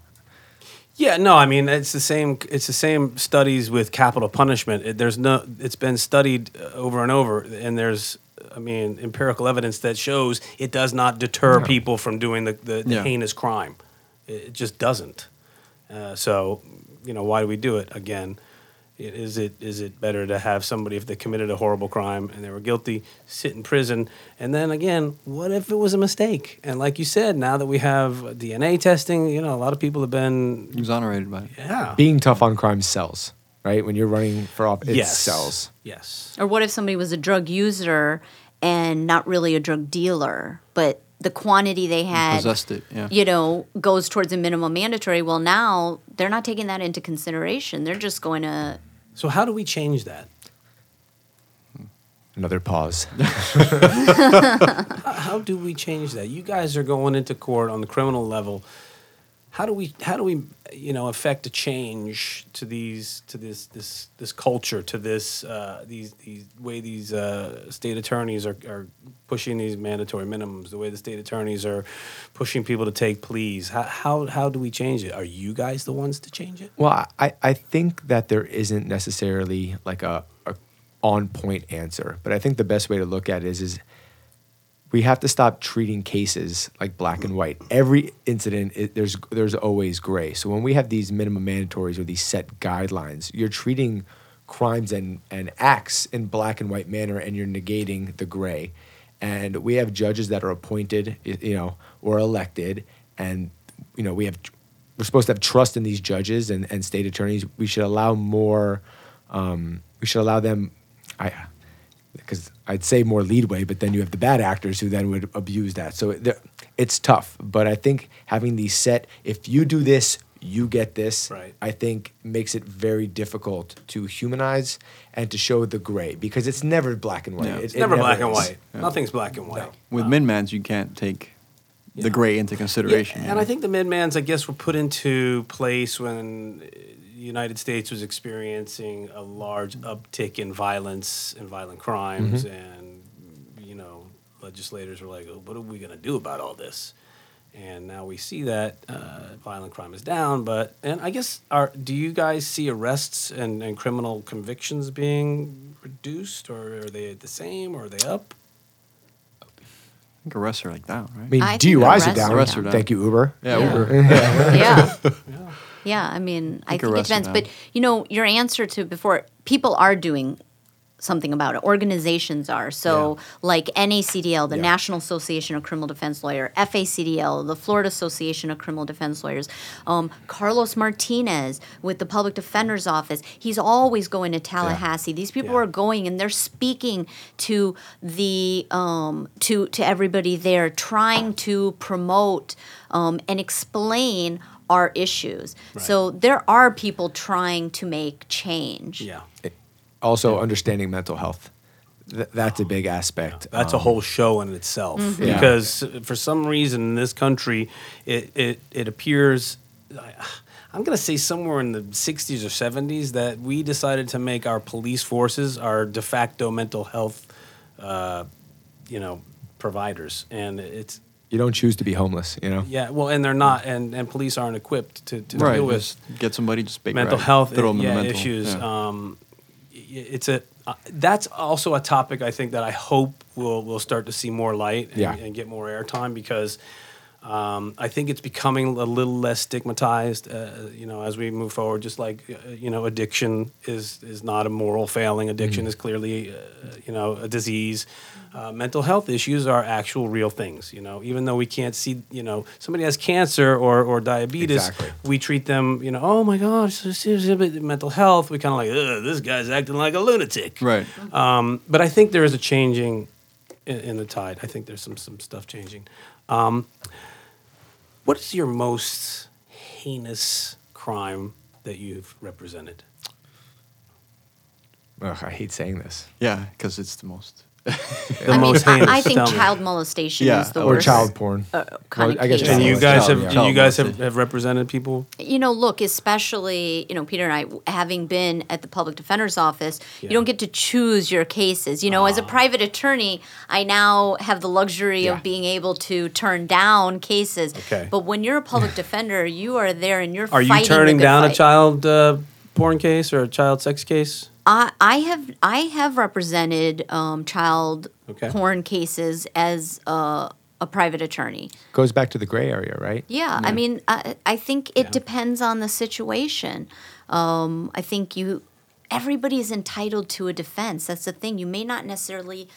Speaker 1: Yeah, no, I mean it's the same. It's the same studies with capital punishment. It, there's no. It's been studied uh, over and over, and there's, I mean, empirical evidence that shows it does not deter people from doing the, the, the
Speaker 5: Yeah.
Speaker 1: heinous crime. It, it just doesn't. Uh, so, you know, why do we do it again? Is it is it better to have somebody if they committed a horrible crime and they were guilty sit in prison and then again what if it was a mistake and like you said now that we have DNA testing you know a lot of people have been
Speaker 5: Exonerated by it.
Speaker 1: yeah
Speaker 4: Being tough on crime sells, right? When you're running for office, it
Speaker 1: yes
Speaker 4: sells.
Speaker 1: yes
Speaker 3: Or what if somebody was a drug user and not really a drug dealer, but the quantity they had
Speaker 5: Possessed it, yeah.
Speaker 3: you know, goes towards a minimum mandatory. Well, now they're not taking that into consideration. They're just going to
Speaker 1: so how do we change that
Speaker 4: Another pause.
Speaker 1: how do we change that? You guys are going into court on the criminal level. How do we how do we you know affect a change to these to this this this culture to this uh, these these way these uh, state attorneys are, are pushing these mandatory minimums the way the state attorneys are pushing people to take pleas. How how, how do we change it? Are you guys the ones to change it?
Speaker 4: Well, I, I think that there isn't necessarily like a, a on point answer, but I think the best way to look at it is is we have to stop treating cases like black and white. Every incident, it, there's there's always gray. So when we have these minimum mandatories or these set guidelines, you're treating crimes and, and acts in black and white manner, and you're negating the gray. And we have judges that are appointed, you know, or elected, and you know we have we're supposed to have trust in these judges and, and state attorneys. We should allow more. Um, we should allow them. I because I'd say more leadway, but then you have the bad actors who then would abuse that. So it's tough. But I think having these set, if you do this, you get this.
Speaker 1: Right.
Speaker 4: I think makes it very difficult to humanize and to show the gray because it's never black and white.
Speaker 5: Yeah.
Speaker 4: It-
Speaker 1: it's
Speaker 4: it
Speaker 1: never
Speaker 4: never
Speaker 1: black and
Speaker 4: is.
Speaker 1: white nothing's black and white
Speaker 5: With min-mans, you can't take
Speaker 1: Yeah.
Speaker 5: the gray into consideration.
Speaker 1: Yeah,
Speaker 5: you
Speaker 1: and
Speaker 5: know?
Speaker 1: I think the midmans, I guess, were put into place when the United States was experiencing a large uptick in violence and violent crimes, and you know, legislators were like, oh, "What are we going to do about all this?" And now we see that uh, violent crime is down, but and I guess are do you guys see arrests and, and criminal convictions being reduced, or are they the same, or are they up?
Speaker 5: I think arrests are like down, right?
Speaker 4: I mean,
Speaker 3: I think
Speaker 4: DUIs are down.
Speaker 5: Arrests are down.
Speaker 4: Thank you, Uber.
Speaker 5: yeah,
Speaker 1: Yeah.
Speaker 5: Uber.
Speaker 3: yeah. Yeah, I mean, I
Speaker 5: think
Speaker 3: it depends. But, you know, your answer to before, people are doing something about it. Organizations are. So, like NACDL, the
Speaker 4: Yeah.
Speaker 3: National Association of Criminal Defense Lawyer, FACDL, the Florida Association of Criminal Defense Lawyers, um, Carlos Martinez with the Public Defender's Office. He's always going to Tallahassee. These people
Speaker 1: Yeah.
Speaker 3: are going and they're speaking to the um, to to everybody there, trying to promote um, and explain our issues. So there are people trying to make change.
Speaker 1: Yeah,
Speaker 4: Also, understanding mental health. Th- that's a big aspect.
Speaker 1: That's a
Speaker 4: Um,
Speaker 1: whole show in itself
Speaker 4: Yeah.
Speaker 1: because for some reason in this country, it it, it appears. I- I'm going to say somewhere in the 60s or 70s that we decided to make our police forces our de facto mental health, uh, you know, providers, and it's
Speaker 4: You don't choose to be homeless, you know?
Speaker 1: yeah, well, and they're not, and, and police aren't equipped to, to
Speaker 5: right.
Speaker 1: deal with
Speaker 5: get somebody just big
Speaker 1: mental
Speaker 5: right,
Speaker 1: health
Speaker 5: throw 'em in the
Speaker 1: yeah,
Speaker 5: mental,
Speaker 1: issues.
Speaker 5: yeah.
Speaker 1: Um, it's a uh, that's also a topic I think that I hope will will start to see more light and,
Speaker 4: Yeah.
Speaker 1: and get more airtime because Um, I think it's becoming a little less stigmatized, uh, you know, as we move forward. Just like uh, you know, addiction is is not a moral failing. Addiction is clearly, uh, you know, a disease. Uh, mental health issues are actual real things. You know, even though we can't see, you know, somebody has cancer or or diabetes,
Speaker 4: Exactly.
Speaker 1: we treat them, you know, oh my gosh, this is a bit mental health. We kind of like, Ugh, this guy's acting like a lunatic.
Speaker 5: Right.
Speaker 1: Um, but I think there is a changing in, in the tide. I think there's some some stuff changing. Um, what is your most heinous crime that you've represented?
Speaker 4: Ugh, I hate saying this.
Speaker 5: Yeah, because it's the most.
Speaker 1: The
Speaker 3: I mean,
Speaker 1: most
Speaker 3: I,
Speaker 1: heinous.
Speaker 3: I think
Speaker 1: tell me.
Speaker 3: child molestation
Speaker 5: Yeah,
Speaker 3: is the
Speaker 5: or
Speaker 4: Or
Speaker 3: worst.
Speaker 4: child porn.
Speaker 3: uh, kind
Speaker 4: Well, I guess
Speaker 3: case.
Speaker 1: And you guys
Speaker 5: Child-
Speaker 1: have
Speaker 5: yeah.
Speaker 1: you guys have, have represented people.
Speaker 3: you know, look, especially, you know, Peter and I, having been at the public defender's office,
Speaker 1: Yeah.
Speaker 3: you don't get to choose your cases. You know, as a private attorney, I now have the luxury
Speaker 4: Yeah.
Speaker 3: of being able to turn down cases.
Speaker 1: Okay.
Speaker 3: But when you're a public defender, you are there and you're
Speaker 1: Are you
Speaker 3: fighting the
Speaker 1: turning
Speaker 3: good
Speaker 1: down a
Speaker 3: fight.
Speaker 1: child uh, porn case or a child sex case?
Speaker 3: I, I have I have represented um, child
Speaker 1: Okay.
Speaker 3: porn cases as a, a private attorney.
Speaker 4: Goes back to the gray area, right?
Speaker 3: Yeah, I mean, I, I think it
Speaker 1: Yeah.
Speaker 3: depends on the situation. Um, I think you, everybody is entitled to a defense. That's the thing. You may not necessarily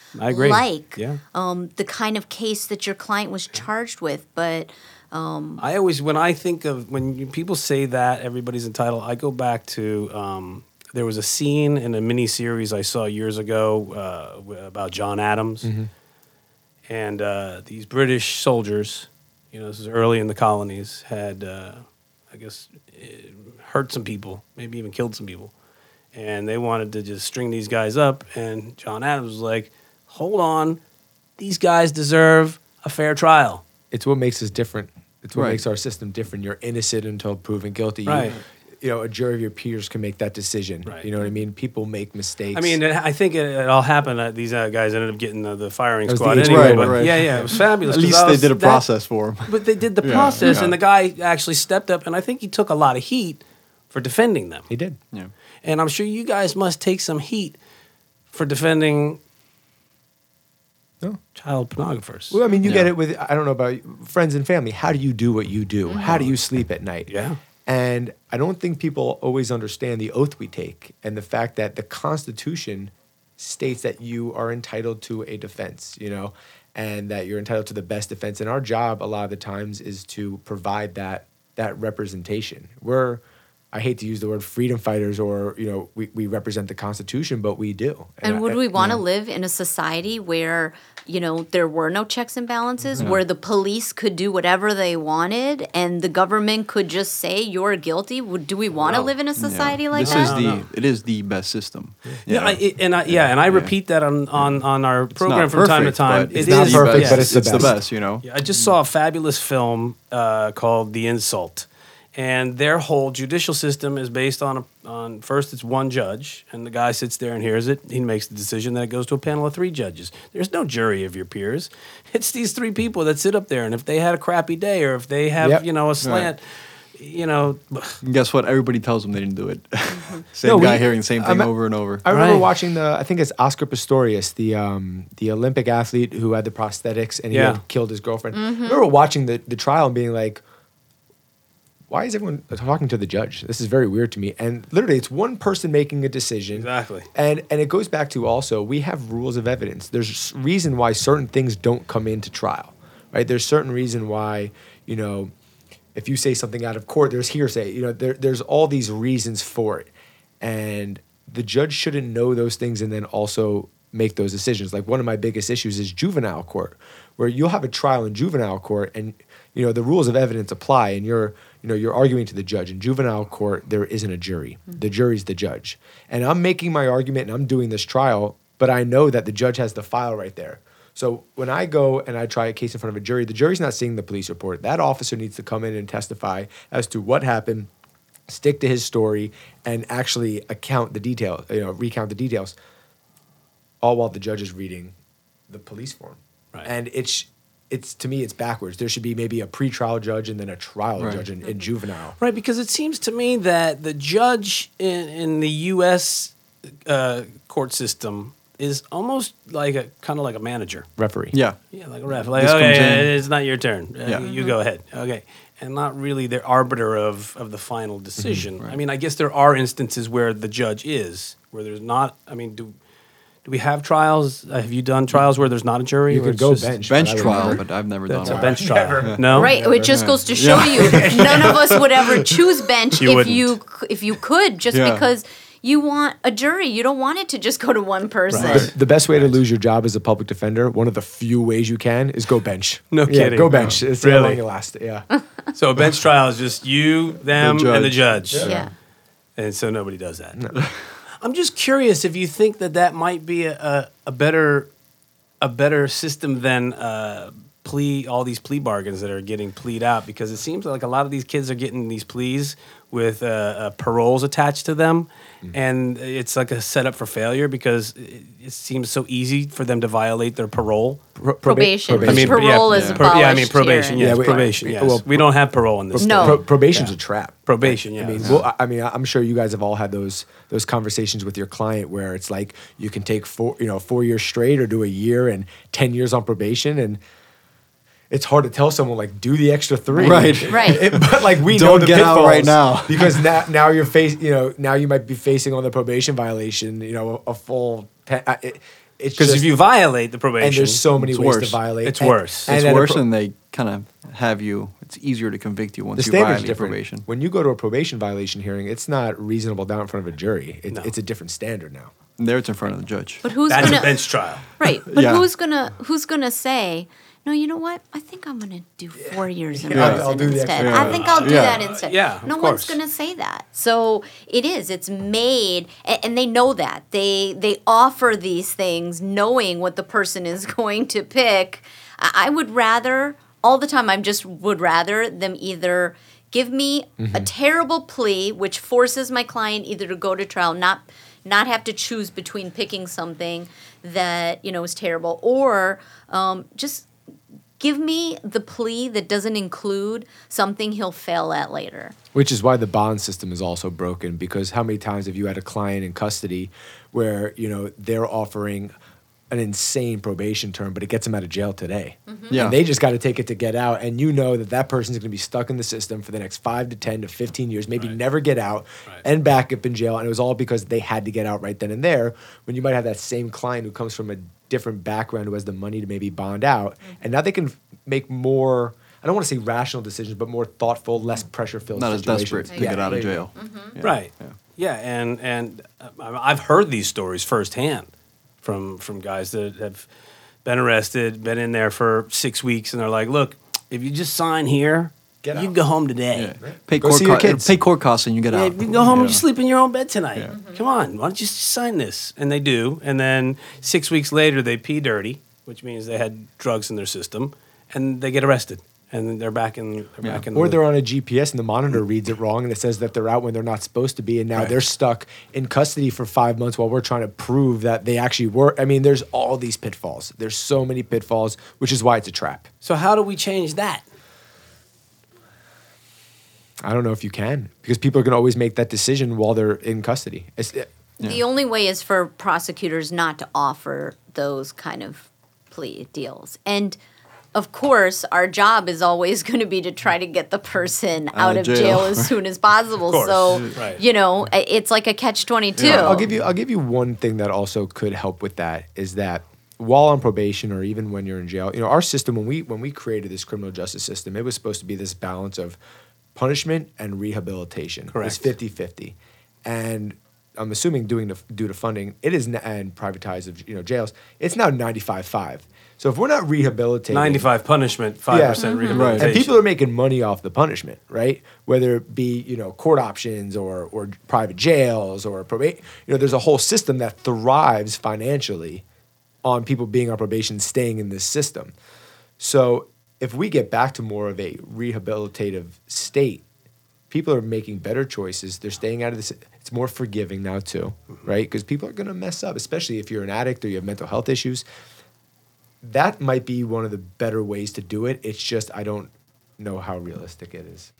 Speaker 3: like
Speaker 1: Yeah.
Speaker 3: um, the kind of case that your client was charged with, but
Speaker 1: I always, when I think of when people say that everybody's entitled, I go back to um, there was a scene in a mini series I saw years ago uh, about John Adams, and uh, these British soldiers, you know, this is early in the colonies, had uh, I guess eh, hurt some people, maybe even killed some people, and they wanted to just string these guys up, and John Adams was like, "Hold on, these guys deserve a fair trial."
Speaker 4: It's what makes us different. It's what
Speaker 5: Right.
Speaker 4: makes our system different. You're innocent until proven guilty. You-
Speaker 1: Right.
Speaker 4: You, know, a jury of your peers can make that decision.
Speaker 1: Right.
Speaker 4: You know what I mean? People make mistakes.
Speaker 1: I mean, it, I think it, it all happened. Uh, these uh, guys ended up getting the, the firing
Speaker 4: That was the
Speaker 1: squad anyway.
Speaker 5: Right,
Speaker 1: but
Speaker 5: right.
Speaker 1: Yeah, yeah, it was fabulous.
Speaker 5: At least
Speaker 1: I
Speaker 5: they did a
Speaker 1: that-
Speaker 5: process for him.
Speaker 1: But they did the
Speaker 5: Yeah,
Speaker 1: process,
Speaker 5: yeah.
Speaker 1: and the guy actually stepped up, and I think he took a lot of heat for defending them.
Speaker 4: he did.
Speaker 5: Yeah.
Speaker 1: And I'm sure you guys must take some heat for defending
Speaker 4: No.
Speaker 1: child pornographers.
Speaker 4: Well, I mean, you get it with I don't know about friends and family. How do you do what you do? How do you sleep at night?
Speaker 1: Yeah.
Speaker 4: And I don't think people always understand the oath we take and the fact that the Constitution states that you are entitled to a defense, you know, and that you're entitled to the best defense. And our job a lot of the times is to provide that that representation. We're I hate to use the word freedom fighters or, you know, we, we represent the Constitution, but we do.
Speaker 3: And
Speaker 4: I-
Speaker 3: would
Speaker 4: I-
Speaker 3: we want to
Speaker 4: know,
Speaker 3: live in a society where, you know, there were no checks and balances, where the police could do whatever they wanted and the government could just say you're guilty? Would do we want to
Speaker 1: No.
Speaker 3: live in a society like
Speaker 5: this
Speaker 3: that?
Speaker 5: is
Speaker 1: No,
Speaker 5: the
Speaker 1: no.
Speaker 5: it is the best system.
Speaker 1: Yeah, I, and I, yeah, and I repeat that on, on, on our program
Speaker 5: not
Speaker 1: from time to time.
Speaker 5: but
Speaker 1: It
Speaker 4: It's not
Speaker 1: is-
Speaker 4: perfect,
Speaker 1: yeah.
Speaker 4: but it's the
Speaker 5: the
Speaker 4: best.
Speaker 5: best. You know.
Speaker 1: Yeah, I just saw a fabulous film uh, called The Insult, and their whole judicial system is based on a, on first it's one judge, and the guy sits there and hears it. He makes the decision, then it goes to a panel of three judges. There's no jury of your peers. It's these three people that sit up there, and if they had a crappy day or if they have
Speaker 4: Yep.
Speaker 1: you know a slant, you know,
Speaker 5: And guess what? Everybody tells them they didn't do it. same
Speaker 4: No, we-
Speaker 5: guy hearing the same thing
Speaker 4: I'm-
Speaker 5: over and over.
Speaker 4: I remember
Speaker 1: Right.
Speaker 4: watching the. I think it's Oscar Pistorius, the um, the Olympic athlete who had the prosthetics and he
Speaker 1: Yeah.
Speaker 4: had killed his girlfriend. I remember watching the the trial and being like, "Why is everyone talking to the judge? This is very weird to me." And literally, it's one person making a decision.
Speaker 1: Exactly.
Speaker 4: And and it goes back to also we have rules of evidence. There's reason why certain things don't come into trial, right? There's certain reason why you know if you say something out of court, there's hearsay. You know, there, there's all these reasons for it, and the judge shouldn't know those things and then also make those decisions. Like one of my biggest issues is juvenile court, where you'll have a trial in juvenile court, and you know the rules of evidence apply, and you're you know you're arguing to the judge. In juvenile court, there isn't a jury. Mm-hmm. The jury's the judge, and I'm making my argument and I'm doing this trial, but I know that the judge has the file right there. So when I go and I try a case in front of a jury, the jury's not seeing the police report. That officer needs to come in and testify as to what happened, stick to his story, and actually account the details, you know, recount the details. All while the judge is reading the police form.
Speaker 1: Right.
Speaker 4: And it's it's to me it's backwards. There should be maybe a pretrial judge and then a trial
Speaker 5: Right.
Speaker 4: judge in, in juvenile.
Speaker 1: Right, because it seems to me that the judge in, in the U.S. Uh, court system is almost like a kind of like a manager.
Speaker 4: Referee.
Speaker 5: Yeah.
Speaker 1: Yeah, like a ref. Like,
Speaker 5: This
Speaker 1: okay,
Speaker 5: comes in-
Speaker 1: it's not your turn. Uh,
Speaker 5: Yeah.
Speaker 1: You go ahead. Okay. And not really the arbiter of, of the final decision.
Speaker 5: Right.
Speaker 1: I mean, I guess there are instances where the judge is, where there's not. I mean, do do we have trials? Uh, have you done trials where there's not a jury?
Speaker 4: You
Speaker 1: where
Speaker 4: could
Speaker 1: it's
Speaker 4: go
Speaker 1: just-
Speaker 4: bench.
Speaker 5: Bench
Speaker 4: but I would
Speaker 5: trial,
Speaker 4: never-
Speaker 5: but I've never
Speaker 1: It's
Speaker 5: done
Speaker 1: a
Speaker 5: one.
Speaker 1: bench trial. No.
Speaker 3: Right, it just goes to show you, none of us would ever choose bench
Speaker 1: You
Speaker 3: if
Speaker 1: wouldn't.
Speaker 3: you c- if you could, just
Speaker 5: Yeah.
Speaker 3: because you want a jury. You don't want it to just go to one person.
Speaker 1: Right.
Speaker 4: The best way to lose your job as a public defender, one of the few ways you can, is go bench.
Speaker 1: No
Speaker 4: Yeah,
Speaker 1: kidding.
Speaker 4: Go bench. It's how
Speaker 1: Really?
Speaker 4: long you last. Yeah.
Speaker 1: So a bench trial is just you, them, and the judge.
Speaker 3: Yeah.
Speaker 1: And so nobody does that. I'm just curious if you think that that might be a, a, better a better system than uh, plea all these plea bargains that are getting plead out because it seems like a lot of these kids are getting these pleas with uh, uh, paroles attached to them, and it's like a setup for failure because it, it seems so easy for them to violate their parole.
Speaker 4: Pro-
Speaker 3: Probation.
Speaker 4: probation.
Speaker 1: I mean,
Speaker 3: Parole
Speaker 1: yeah,
Speaker 3: is
Speaker 1: pro- yeah, I mean probation. Yes,
Speaker 4: Yeah, we-
Speaker 1: probation.
Speaker 4: right.
Speaker 1: Yes,
Speaker 4: Well,
Speaker 1: we don't have parole in this.
Speaker 3: No.
Speaker 1: state.
Speaker 4: Pro- probation's a trap.
Speaker 1: Probation.
Speaker 4: Yeah.
Speaker 1: I
Speaker 4: mean, well, I- I mean, I'm sure you guys have all had those those conversations with your client where it's like you can take four, you know, four years straight or do a year and ten years on probation, and it's hard to tell someone like do the extra three,
Speaker 5: Right.
Speaker 3: Right.
Speaker 4: It- but like we
Speaker 5: Don't
Speaker 4: the
Speaker 5: get out right now.
Speaker 4: because now now you're face, you know, now you might be facing on the probation violation, you know, a, a full. Ten, uh, it, it's
Speaker 1: Because if you violate the probation,
Speaker 4: and there's so many
Speaker 5: It's
Speaker 4: ways to violate.
Speaker 1: It's
Speaker 4: and-
Speaker 1: worse.
Speaker 4: and
Speaker 5: It's
Speaker 4: at
Speaker 5: worse
Speaker 4: pro-
Speaker 5: than they kind of have you. It's easier to convict you once
Speaker 4: the
Speaker 5: you
Speaker 4: standard's
Speaker 5: violate
Speaker 4: different.
Speaker 5: probation.
Speaker 4: When you go to a probation violation hearing, it's not reasonable down in front of a jury. It,
Speaker 1: No.
Speaker 4: It's a different standard now.
Speaker 5: And there it's in front of the judge.
Speaker 3: But who's
Speaker 1: that's
Speaker 3: gonna
Speaker 1: a bench trial.
Speaker 3: right? But
Speaker 5: Yeah.
Speaker 3: who's gonna who's gonna say? No, you know what? I think I'm gonna do four years in
Speaker 4: Yeah.
Speaker 3: prison
Speaker 4: I'll do
Speaker 3: instead.
Speaker 4: extra-
Speaker 3: I think I'll do
Speaker 5: Yeah.
Speaker 3: that instead.
Speaker 1: Yeah, of
Speaker 3: no
Speaker 1: course.
Speaker 3: one's gonna say that. So it is. It's made, and, and they know that. They they offer these things knowing what the person is going to pick. I, I would rather all the time. I just would rather them either give me a terrible plea, which forces my client either to go to trial, not not have to choose between picking something that you know is terrible, or um, just give me the plea that doesn't include something he'll fail at later.
Speaker 4: Which is why the bond system is also broken because how many times have you had a client in custody where, you know, they're offering an insane probation term, but it gets them out of jail today. Mm-hmm.
Speaker 5: Yeah.
Speaker 4: And they just got to take it to get out. And you know that that person's going to be stuck in the system for the next five to 10 to 15 years, maybe never get out
Speaker 1: Right.
Speaker 4: and back up in jail. And it was all because they had to get out right then and there. When you might have that same client who comes from a different background who has the money to maybe bond out. And now they can make more. I don't want to say rational decisions, but more thoughtful, less pressure filled.
Speaker 5: Not as desperate to get out of jail. Yeah.
Speaker 1: Right.
Speaker 5: Yeah.
Speaker 1: Yeah, and and uh, I've heard these stories firsthand from from guys that have been arrested, been in there for six weeks, and they're like, "Look, if you just sign here,
Speaker 4: Get
Speaker 1: you can go home today.
Speaker 5: Yeah. Pay
Speaker 4: Go
Speaker 5: court,
Speaker 4: see your
Speaker 5: co-
Speaker 4: kids.
Speaker 5: pay court costs and you get
Speaker 1: Yeah,
Speaker 5: out.
Speaker 1: you can go home and you sleep in your own bed tonight. Mm-hmm. Come on, why don't you sign this? And they do, and then six weeks later, they pee dirty, which means they had drugs in their system, and they get arrested, and then they're back in. They're
Speaker 5: Yeah.
Speaker 1: back in.
Speaker 4: Or
Speaker 1: the-
Speaker 4: they're on a GPS and the monitor reads it wrong and it says that they're out when they're not supposed to be. And now
Speaker 1: Right.
Speaker 4: they're stuck in custody for five months while we're trying to prove that they actually were. I mean, there's all these pitfalls. There's so many pitfalls, which is why it's a trap.
Speaker 1: So how do we change that?
Speaker 4: I don't know if you can because people are going to always make that decision while they're in custody. It's,
Speaker 3: The only way is for prosecutors not to offer those kind of plea deals. And of course, our job is always going to be to try to get the person out,
Speaker 5: of
Speaker 3: of jail.
Speaker 5: jail.
Speaker 3: as soon as possible.
Speaker 1: course,
Speaker 3: So,
Speaker 1: right.
Speaker 3: you know, it's like a catch 22.
Speaker 4: I'll give you I'll give you one thing that also could help with that is that while on probation or even when you're in jail, you know, our system when we when we created this criminal justice system, it was supposed to be this balance of punishment and rehabilitation.
Speaker 1: Correct.
Speaker 4: It's 50-50. And I'm assuming doing the, due to funding, it is n- and privatized of you know jails. It's now 95-5. So if we're not rehabilitating,
Speaker 1: Ninety-five punishment, five
Speaker 4: Yeah.
Speaker 1: percent
Speaker 4: Mhm.
Speaker 1: rehabilitation.
Speaker 4: and people are making money off the punishment, right? Whether it be you know court options or or private jails or probate. You know, there's a whole system that thrives financially on people being on probation, staying in this system. So if we get back to more of a rehabilitative state, people are making better choices. They're staying out of this. It's more forgiving now too, mm-hmm. right? Because people are going to mess up, especially if you're an addict or you have mental health issues that might be one of the better ways to do it. It's just I don't know how realistic it is.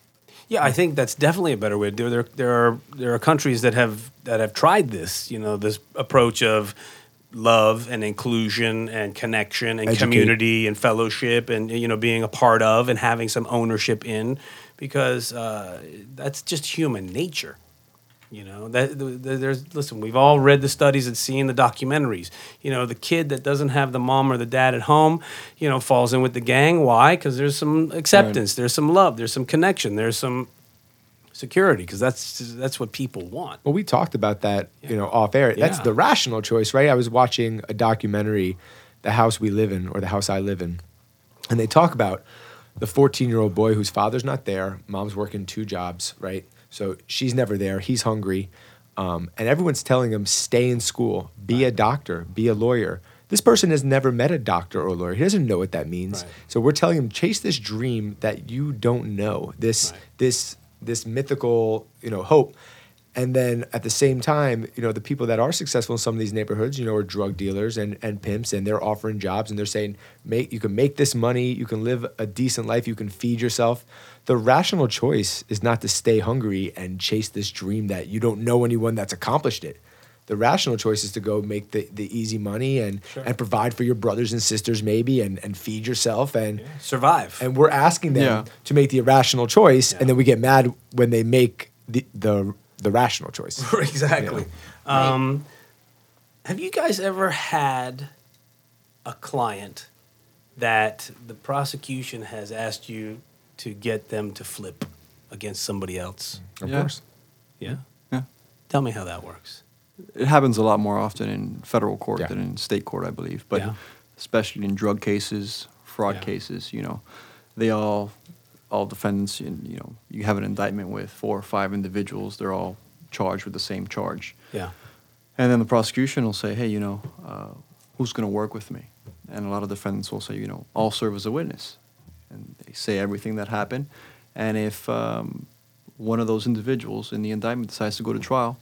Speaker 1: Yeah, I think that's definitely a better way to do it. There, there are there are countries that have that have tried this. You know, this approach of love and inclusion and connection and
Speaker 4: Educate.
Speaker 1: community and fellowship and you know being a part of and having some ownership in because uh, that's just human nature you know? That th- th- there's listen we've all read the studies and seen the documentaries. You know the kid that doesn't have the mom or the dad at home you know falls in with the gang. Why? Because there's some acceptance there's some love there's some connection there's some security because that's that's what people want
Speaker 4: Well, we talked about that, you know, off air. That's the rational choice, right? I was watching a documentary, The House We Live In, or The House I Live In, and they talk about the 14 year old boy whose father's not there, mom's working two jobs, right? So she's never there, he's hungry, um, and everyone's telling him, stay in school, be a doctor, be a lawyer. This person has never met a doctor or a lawyer. He doesn't know what that means.
Speaker 1: Right.
Speaker 4: So we're telling him, chase this dream that you don't know, this,
Speaker 1: Right.
Speaker 4: this, this mythical, you know, hope. And then at the same time, you know, the people that are successful in some of these neighborhoods, you know, are drug dealers and, and pimps, and they're offering jobs and they're saying, make you can make this money, you can live a decent life, you can feed yourself. The rational choice is not to stay hungry and chase this dream that you don't know anyone that's accomplished it. The rational choice is to go make the, the easy money and, and provide for your brothers and sisters maybe and, and feed yourself and
Speaker 1: survive
Speaker 4: and we're asking them
Speaker 5: Yeah.
Speaker 4: to make the irrational choice,
Speaker 1: Yeah.
Speaker 4: and then we get mad when they make the the, the rational choice.
Speaker 1: exactly. Um, have you guys ever had a client that the prosecution has asked you to get them to flip against somebody else?
Speaker 4: Of
Speaker 5: Yeah.
Speaker 4: course.
Speaker 1: Yeah.
Speaker 5: Yeah.
Speaker 1: Tell me how that works.
Speaker 5: It happens a lot more often in federal court
Speaker 4: Yeah.
Speaker 5: than in state court, I believe. But
Speaker 1: Yeah.
Speaker 5: especially in drug cases, fraud
Speaker 1: Yeah.
Speaker 5: cases, you know, they all, all defendants, in, you know, you have an indictment with four or five individuals. They're all charged with the same charge.
Speaker 1: Yeah.
Speaker 5: And then the prosecution will say, hey, you know, uh, who's going to work with me? And a lot of defendants will say, you know, I'll serve as a witness. And they say everything that happened. And if um, one of those individuals in the indictment decides to go to trial,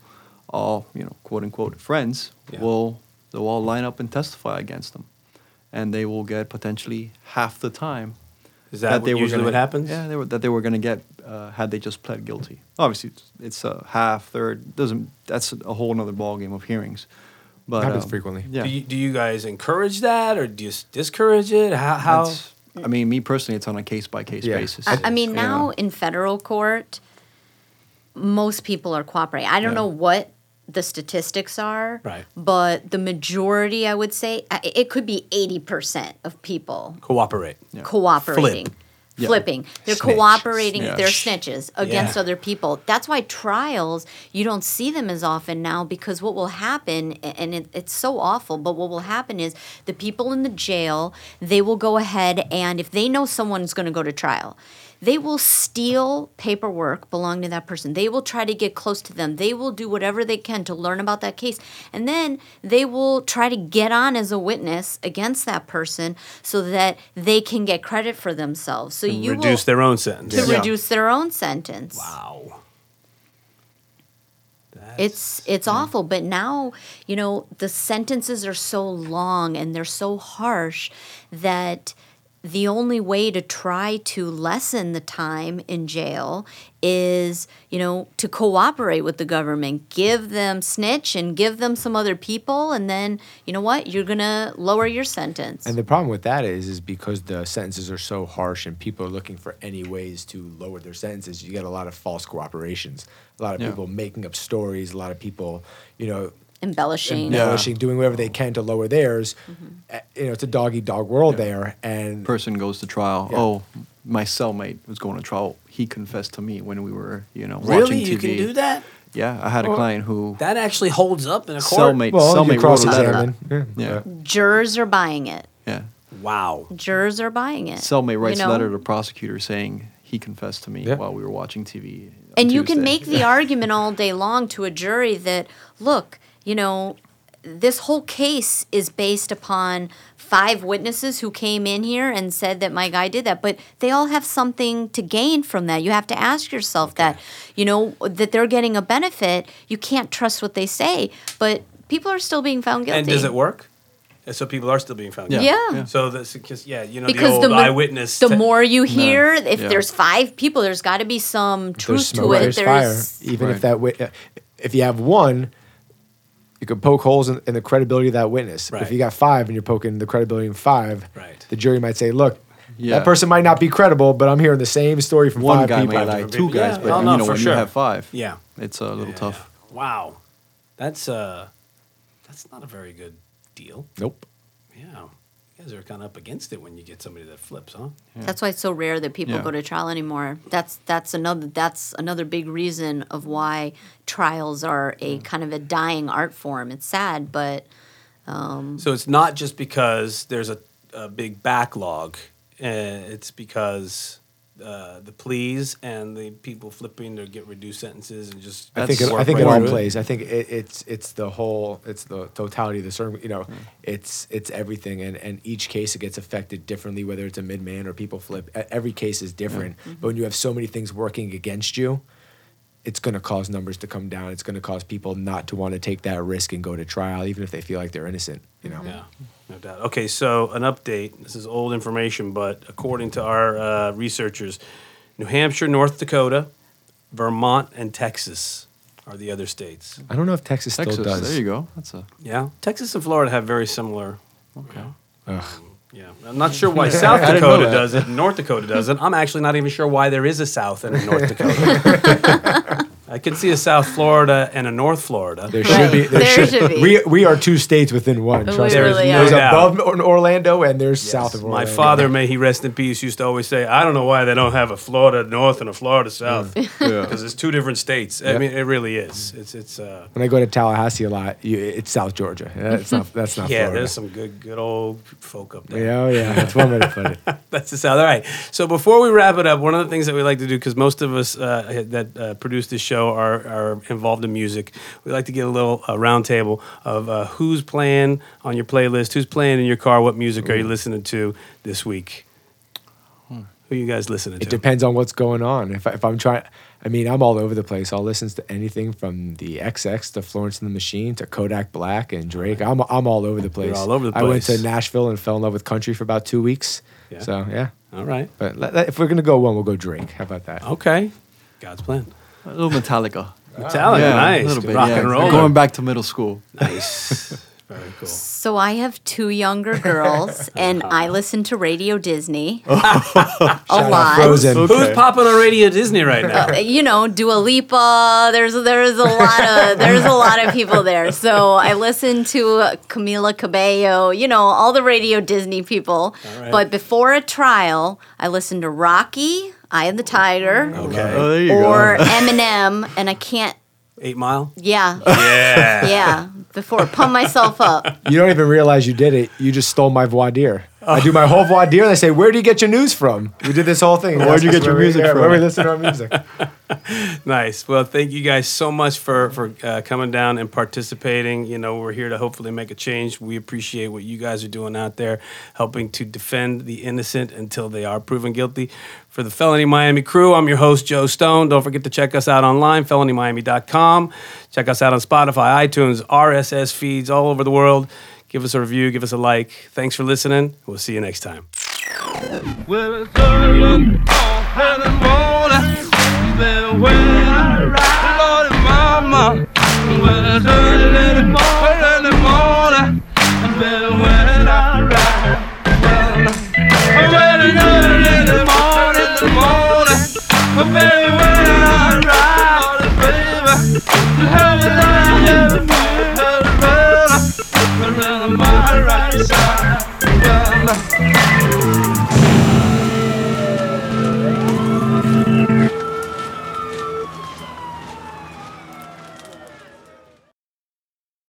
Speaker 5: all, you know, quote unquote friends
Speaker 1: Yeah.
Speaker 5: will, they'll all line up and testify against them. And they will get potentially half the time
Speaker 1: Is that, what, usually
Speaker 5: gonna,
Speaker 1: what happens?
Speaker 5: Yeah, they were, that they were going to get uh, had they just pled guilty. Obviously, it's, it's a half, third. Doesn't that's a whole other ballgame of hearings. But
Speaker 4: Happens
Speaker 5: um,
Speaker 4: frequently.
Speaker 5: Yeah,
Speaker 1: Do you, do you guys encourage that or do you discourage it? How? how
Speaker 5: I mean, me personally, it's on a case by case
Speaker 4: Yeah.
Speaker 5: basis.
Speaker 3: I, I mean, now
Speaker 5: know?
Speaker 3: in federal court, most people are cooperating. I don't
Speaker 5: Yeah.
Speaker 3: know what the statistics are,
Speaker 1: Right.
Speaker 3: but the majority, I would say, it could be 80% of people
Speaker 1: cooperate? Yeah.
Speaker 3: cooperating.
Speaker 1: Flip.
Speaker 5: Yeah.
Speaker 3: Flipping. They're
Speaker 4: Snitch.
Speaker 3: cooperating.
Speaker 5: Snitch.
Speaker 3: They're snitches against
Speaker 1: Yeah.
Speaker 3: other people. That's why trials, you don't see them as often now because what will happen, and it, it's so awful, but what will happen is the people in the jail, they will go ahead and if they know someone's going to go to trial, they will steal paperwork belonging to that person. They will try to get close to them. They will do whatever they can to learn about that case. And then they will try to get on as a witness against that person so that they can get credit for themselves. So you
Speaker 1: Reduce
Speaker 3: will,
Speaker 1: their own sentence.
Speaker 3: to
Speaker 5: Yeah.
Speaker 3: reduce their own sentence.
Speaker 1: Wow. That's-
Speaker 3: It's it's awful, but now you know the sentences are so long and they're so harsh that the only way to try to lessen the time in jail is you know to cooperate with the government, give them snitch and give them some other people, and then you know what you're gonna lower your sentence.
Speaker 4: And the problem with that is, is because the sentences are so harsh and people are looking for any ways to lower their sentences. You get a lot of false cooperations, a lot of
Speaker 5: Yeah.
Speaker 4: people making up stories, a lot of people, you know,
Speaker 3: embellishing.
Speaker 5: Yeah.
Speaker 4: embellishing, doing whatever they can to lower theirs.
Speaker 3: Mm-hmm.
Speaker 4: Uh, You know, it's a dog eat dog world there, and
Speaker 5: person goes to trial.
Speaker 4: Yeah.
Speaker 5: Oh, my cellmate was going to trial. He confessed to me when we were, you know,
Speaker 1: really
Speaker 5: watching TV.
Speaker 1: you can do that.
Speaker 5: Yeah, I had a
Speaker 1: Well,
Speaker 5: client who
Speaker 1: That actually holds up in a court.
Speaker 5: cellmate
Speaker 4: well, you
Speaker 5: cellmate wrote a letter.
Speaker 4: cross-examine. Yeah.
Speaker 5: Yeah,
Speaker 3: Jurors are buying it.
Speaker 5: yeah.
Speaker 1: Wow.
Speaker 3: Jurors are buying it.
Speaker 5: Cellmate writes
Speaker 3: you
Speaker 5: a letter to prosecutor saying he confessed to me
Speaker 4: Yeah.
Speaker 5: while we were watching TV. on
Speaker 3: and you can make the argument all day long to a jury that look you know this whole case is based upon five witnesses who came in here and said that my guy did that but they all have something to gain from that you have to ask yourself that you know that they're getting a benefit you can't trust what they say but people are still being found guilty
Speaker 1: And does it work? And so people are still being found.
Speaker 5: Yeah.
Speaker 1: guilty.
Speaker 3: yeah,
Speaker 5: Yeah.
Speaker 1: So that's because yeah, you know
Speaker 3: because
Speaker 1: the
Speaker 3: the, mo-
Speaker 1: eyewitness.
Speaker 3: the
Speaker 1: te-
Speaker 3: more you hear if
Speaker 5: Yeah.
Speaker 3: there's five people there's got to be some truth
Speaker 4: there's
Speaker 3: to it
Speaker 4: there's fire. Even if that, wi- uh, if you have one, you could poke holes in, in the credibility of that witness.
Speaker 1: Right.
Speaker 4: If you got five and you're poking the credibility in five,
Speaker 1: Right.
Speaker 4: the jury might say, "Look,
Speaker 5: Yeah.
Speaker 4: that person might not be credible, but I'm hearing the same story from
Speaker 5: One
Speaker 4: five
Speaker 5: guy
Speaker 4: people."
Speaker 5: may lie, two guys,
Speaker 1: Yeah.
Speaker 5: but you
Speaker 1: no,
Speaker 5: know
Speaker 1: for
Speaker 5: when
Speaker 1: sure.
Speaker 5: you have five,
Speaker 1: Yeah.
Speaker 5: it's a little tough.
Speaker 1: Wow. That's uh that's not a very good deal.
Speaker 4: Nope.
Speaker 1: Yeah. You guys are kind of up against it when you get somebody that flips, huh?
Speaker 3: That's why it's so rare that people
Speaker 5: Yeah.
Speaker 3: go to trial anymore. That's that's another that's another big reason of why trials are a kind of a dying art form. It's sad, but um,
Speaker 1: So it's not just because there's a, a big backlog. Uh, it's because uh, the pleas and the people flipping to get reduced sentences and just.
Speaker 4: I think it, I think
Speaker 1: right
Speaker 4: it all
Speaker 1: through
Speaker 4: plays. I think it, it's it's the whole it's the totality of the circle. You know, it's it's everything, and and each case it gets affected differently. Whether it's a mid man or people flip, every case is different. But when you have so many things working against you, it's going to cause numbers to come down. It's going to cause people not to want to take that risk and go to trial, even if they feel like they're innocent. You know.
Speaker 1: Yeah, no doubt. Okay, so an update. This is old information, but according to our uh, researchers, New Hampshire, North Dakota, Vermont, and Texas are the other states.
Speaker 4: I don't know if Texas,
Speaker 5: Texas,
Speaker 4: still does.
Speaker 5: there you go. That's a
Speaker 1: Yeah, Texas and Florida have very similar.
Speaker 5: okay.
Speaker 1: Yeah, I'm not sure why South
Speaker 5: I didn't know
Speaker 1: Dakota
Speaker 5: that.
Speaker 1: does it, North Dakota does it. I'm actually not even sure why there is a South and a North Dakota. I can see a South Florida and a North Florida.
Speaker 4: There should be. There,
Speaker 3: There
Speaker 4: should,
Speaker 3: should be.
Speaker 4: We we are two states within one.
Speaker 3: We
Speaker 4: Trust
Speaker 1: really
Speaker 4: me.
Speaker 1: are.
Speaker 4: There's
Speaker 1: no
Speaker 4: above Orlando and there's south of
Speaker 1: My father, may he rest in peace, used to always say, "I don't know why they don't have a Florida North and a Florida South, because it's two different states." I mean, it really is. It's it's. Uh,
Speaker 4: When I go to Tallahassee a lot, you, it's South Georgia. Yeah, It's not. That's not.
Speaker 1: yeah,
Speaker 4: Florida.
Speaker 1: there's some good good old folk up there.
Speaker 4: Yeah, oh yeah. That's one way to put it.
Speaker 1: That's the South. All right. So before we wrap it up, one of the things that we like to do, because most of us uh, that uh, produce this show are, are involved in music, we like to get a little uh, roundtable of uh, who's playing on your playlist, who's playing in your car, what music are you listening to this week? Who you guys listening to?
Speaker 4: It depends on what's going on. If, I, if I'm trying, I mean, I'm all over the place. I'll listen to anything from the XX to Florence and the Machine to Kodak Black and Drake. I'm I'm all over the place.
Speaker 1: all over the place.
Speaker 4: I went to. Nashville and fell in love with country for about two weeks.
Speaker 1: Yeah.
Speaker 4: So yeah.
Speaker 1: All right.
Speaker 4: But let, let- if we're gonna go one, we'll go Drake. How about that?
Speaker 1: Okay. God's plan.
Speaker 5: A little Metallica.
Speaker 1: Metallica,
Speaker 5: yeah,
Speaker 1: nice.
Speaker 5: a little bit.
Speaker 1: Rock
Speaker 5: yeah.
Speaker 1: and roll.
Speaker 5: Going back to middle school.
Speaker 1: Nice. Very cool.
Speaker 3: so I have two younger girls, and I listen to Radio Disney a lot.
Speaker 4: Frozen.
Speaker 1: Who's popping on Radio Disney right now?
Speaker 3: Uh, you know, Dua Lipa. There's there's a lot of there's a lot of people there. So I listen to Camila Cabello. You know, all the Radio Disney people.
Speaker 1: right.
Speaker 3: But before a trial, I listen to Rocky, Eye of the Tiger,
Speaker 1: Okay.
Speaker 5: Oh, there you
Speaker 3: or
Speaker 5: go.
Speaker 3: Eminem, and I can't.
Speaker 1: Eight Mile?
Speaker 3: Yeah,
Speaker 1: Yeah.
Speaker 3: yeah. Before pump myself up.
Speaker 4: You don't even realize you did it. You just stole my voir dire. I do my whole voir dire, and they say, "Where do you get your news from?" We did this whole thing.
Speaker 5: Where'd you get your
Speaker 4: where we-
Speaker 5: music
Speaker 4: yeah,
Speaker 5: from?
Speaker 4: Where we listen to our music.
Speaker 1: Nice. Well, thank you guys so much for for uh, coming down and participating. You know, we're here to hopefully make a change. We appreciate what you guys are doing out there, helping to defend the innocent until they are proven guilty. For the Felony Miami crew, I'm your host Joe Stone. Don't forget to check us out online, felonymiami.com. Check us out on Spotify, iTunes, RSS feeds all over the world. Give us a review, give us a like. Thanks for listening. We'll see you next time.
Speaker 2: Baby, when I ride, baby, you have a inside. Love.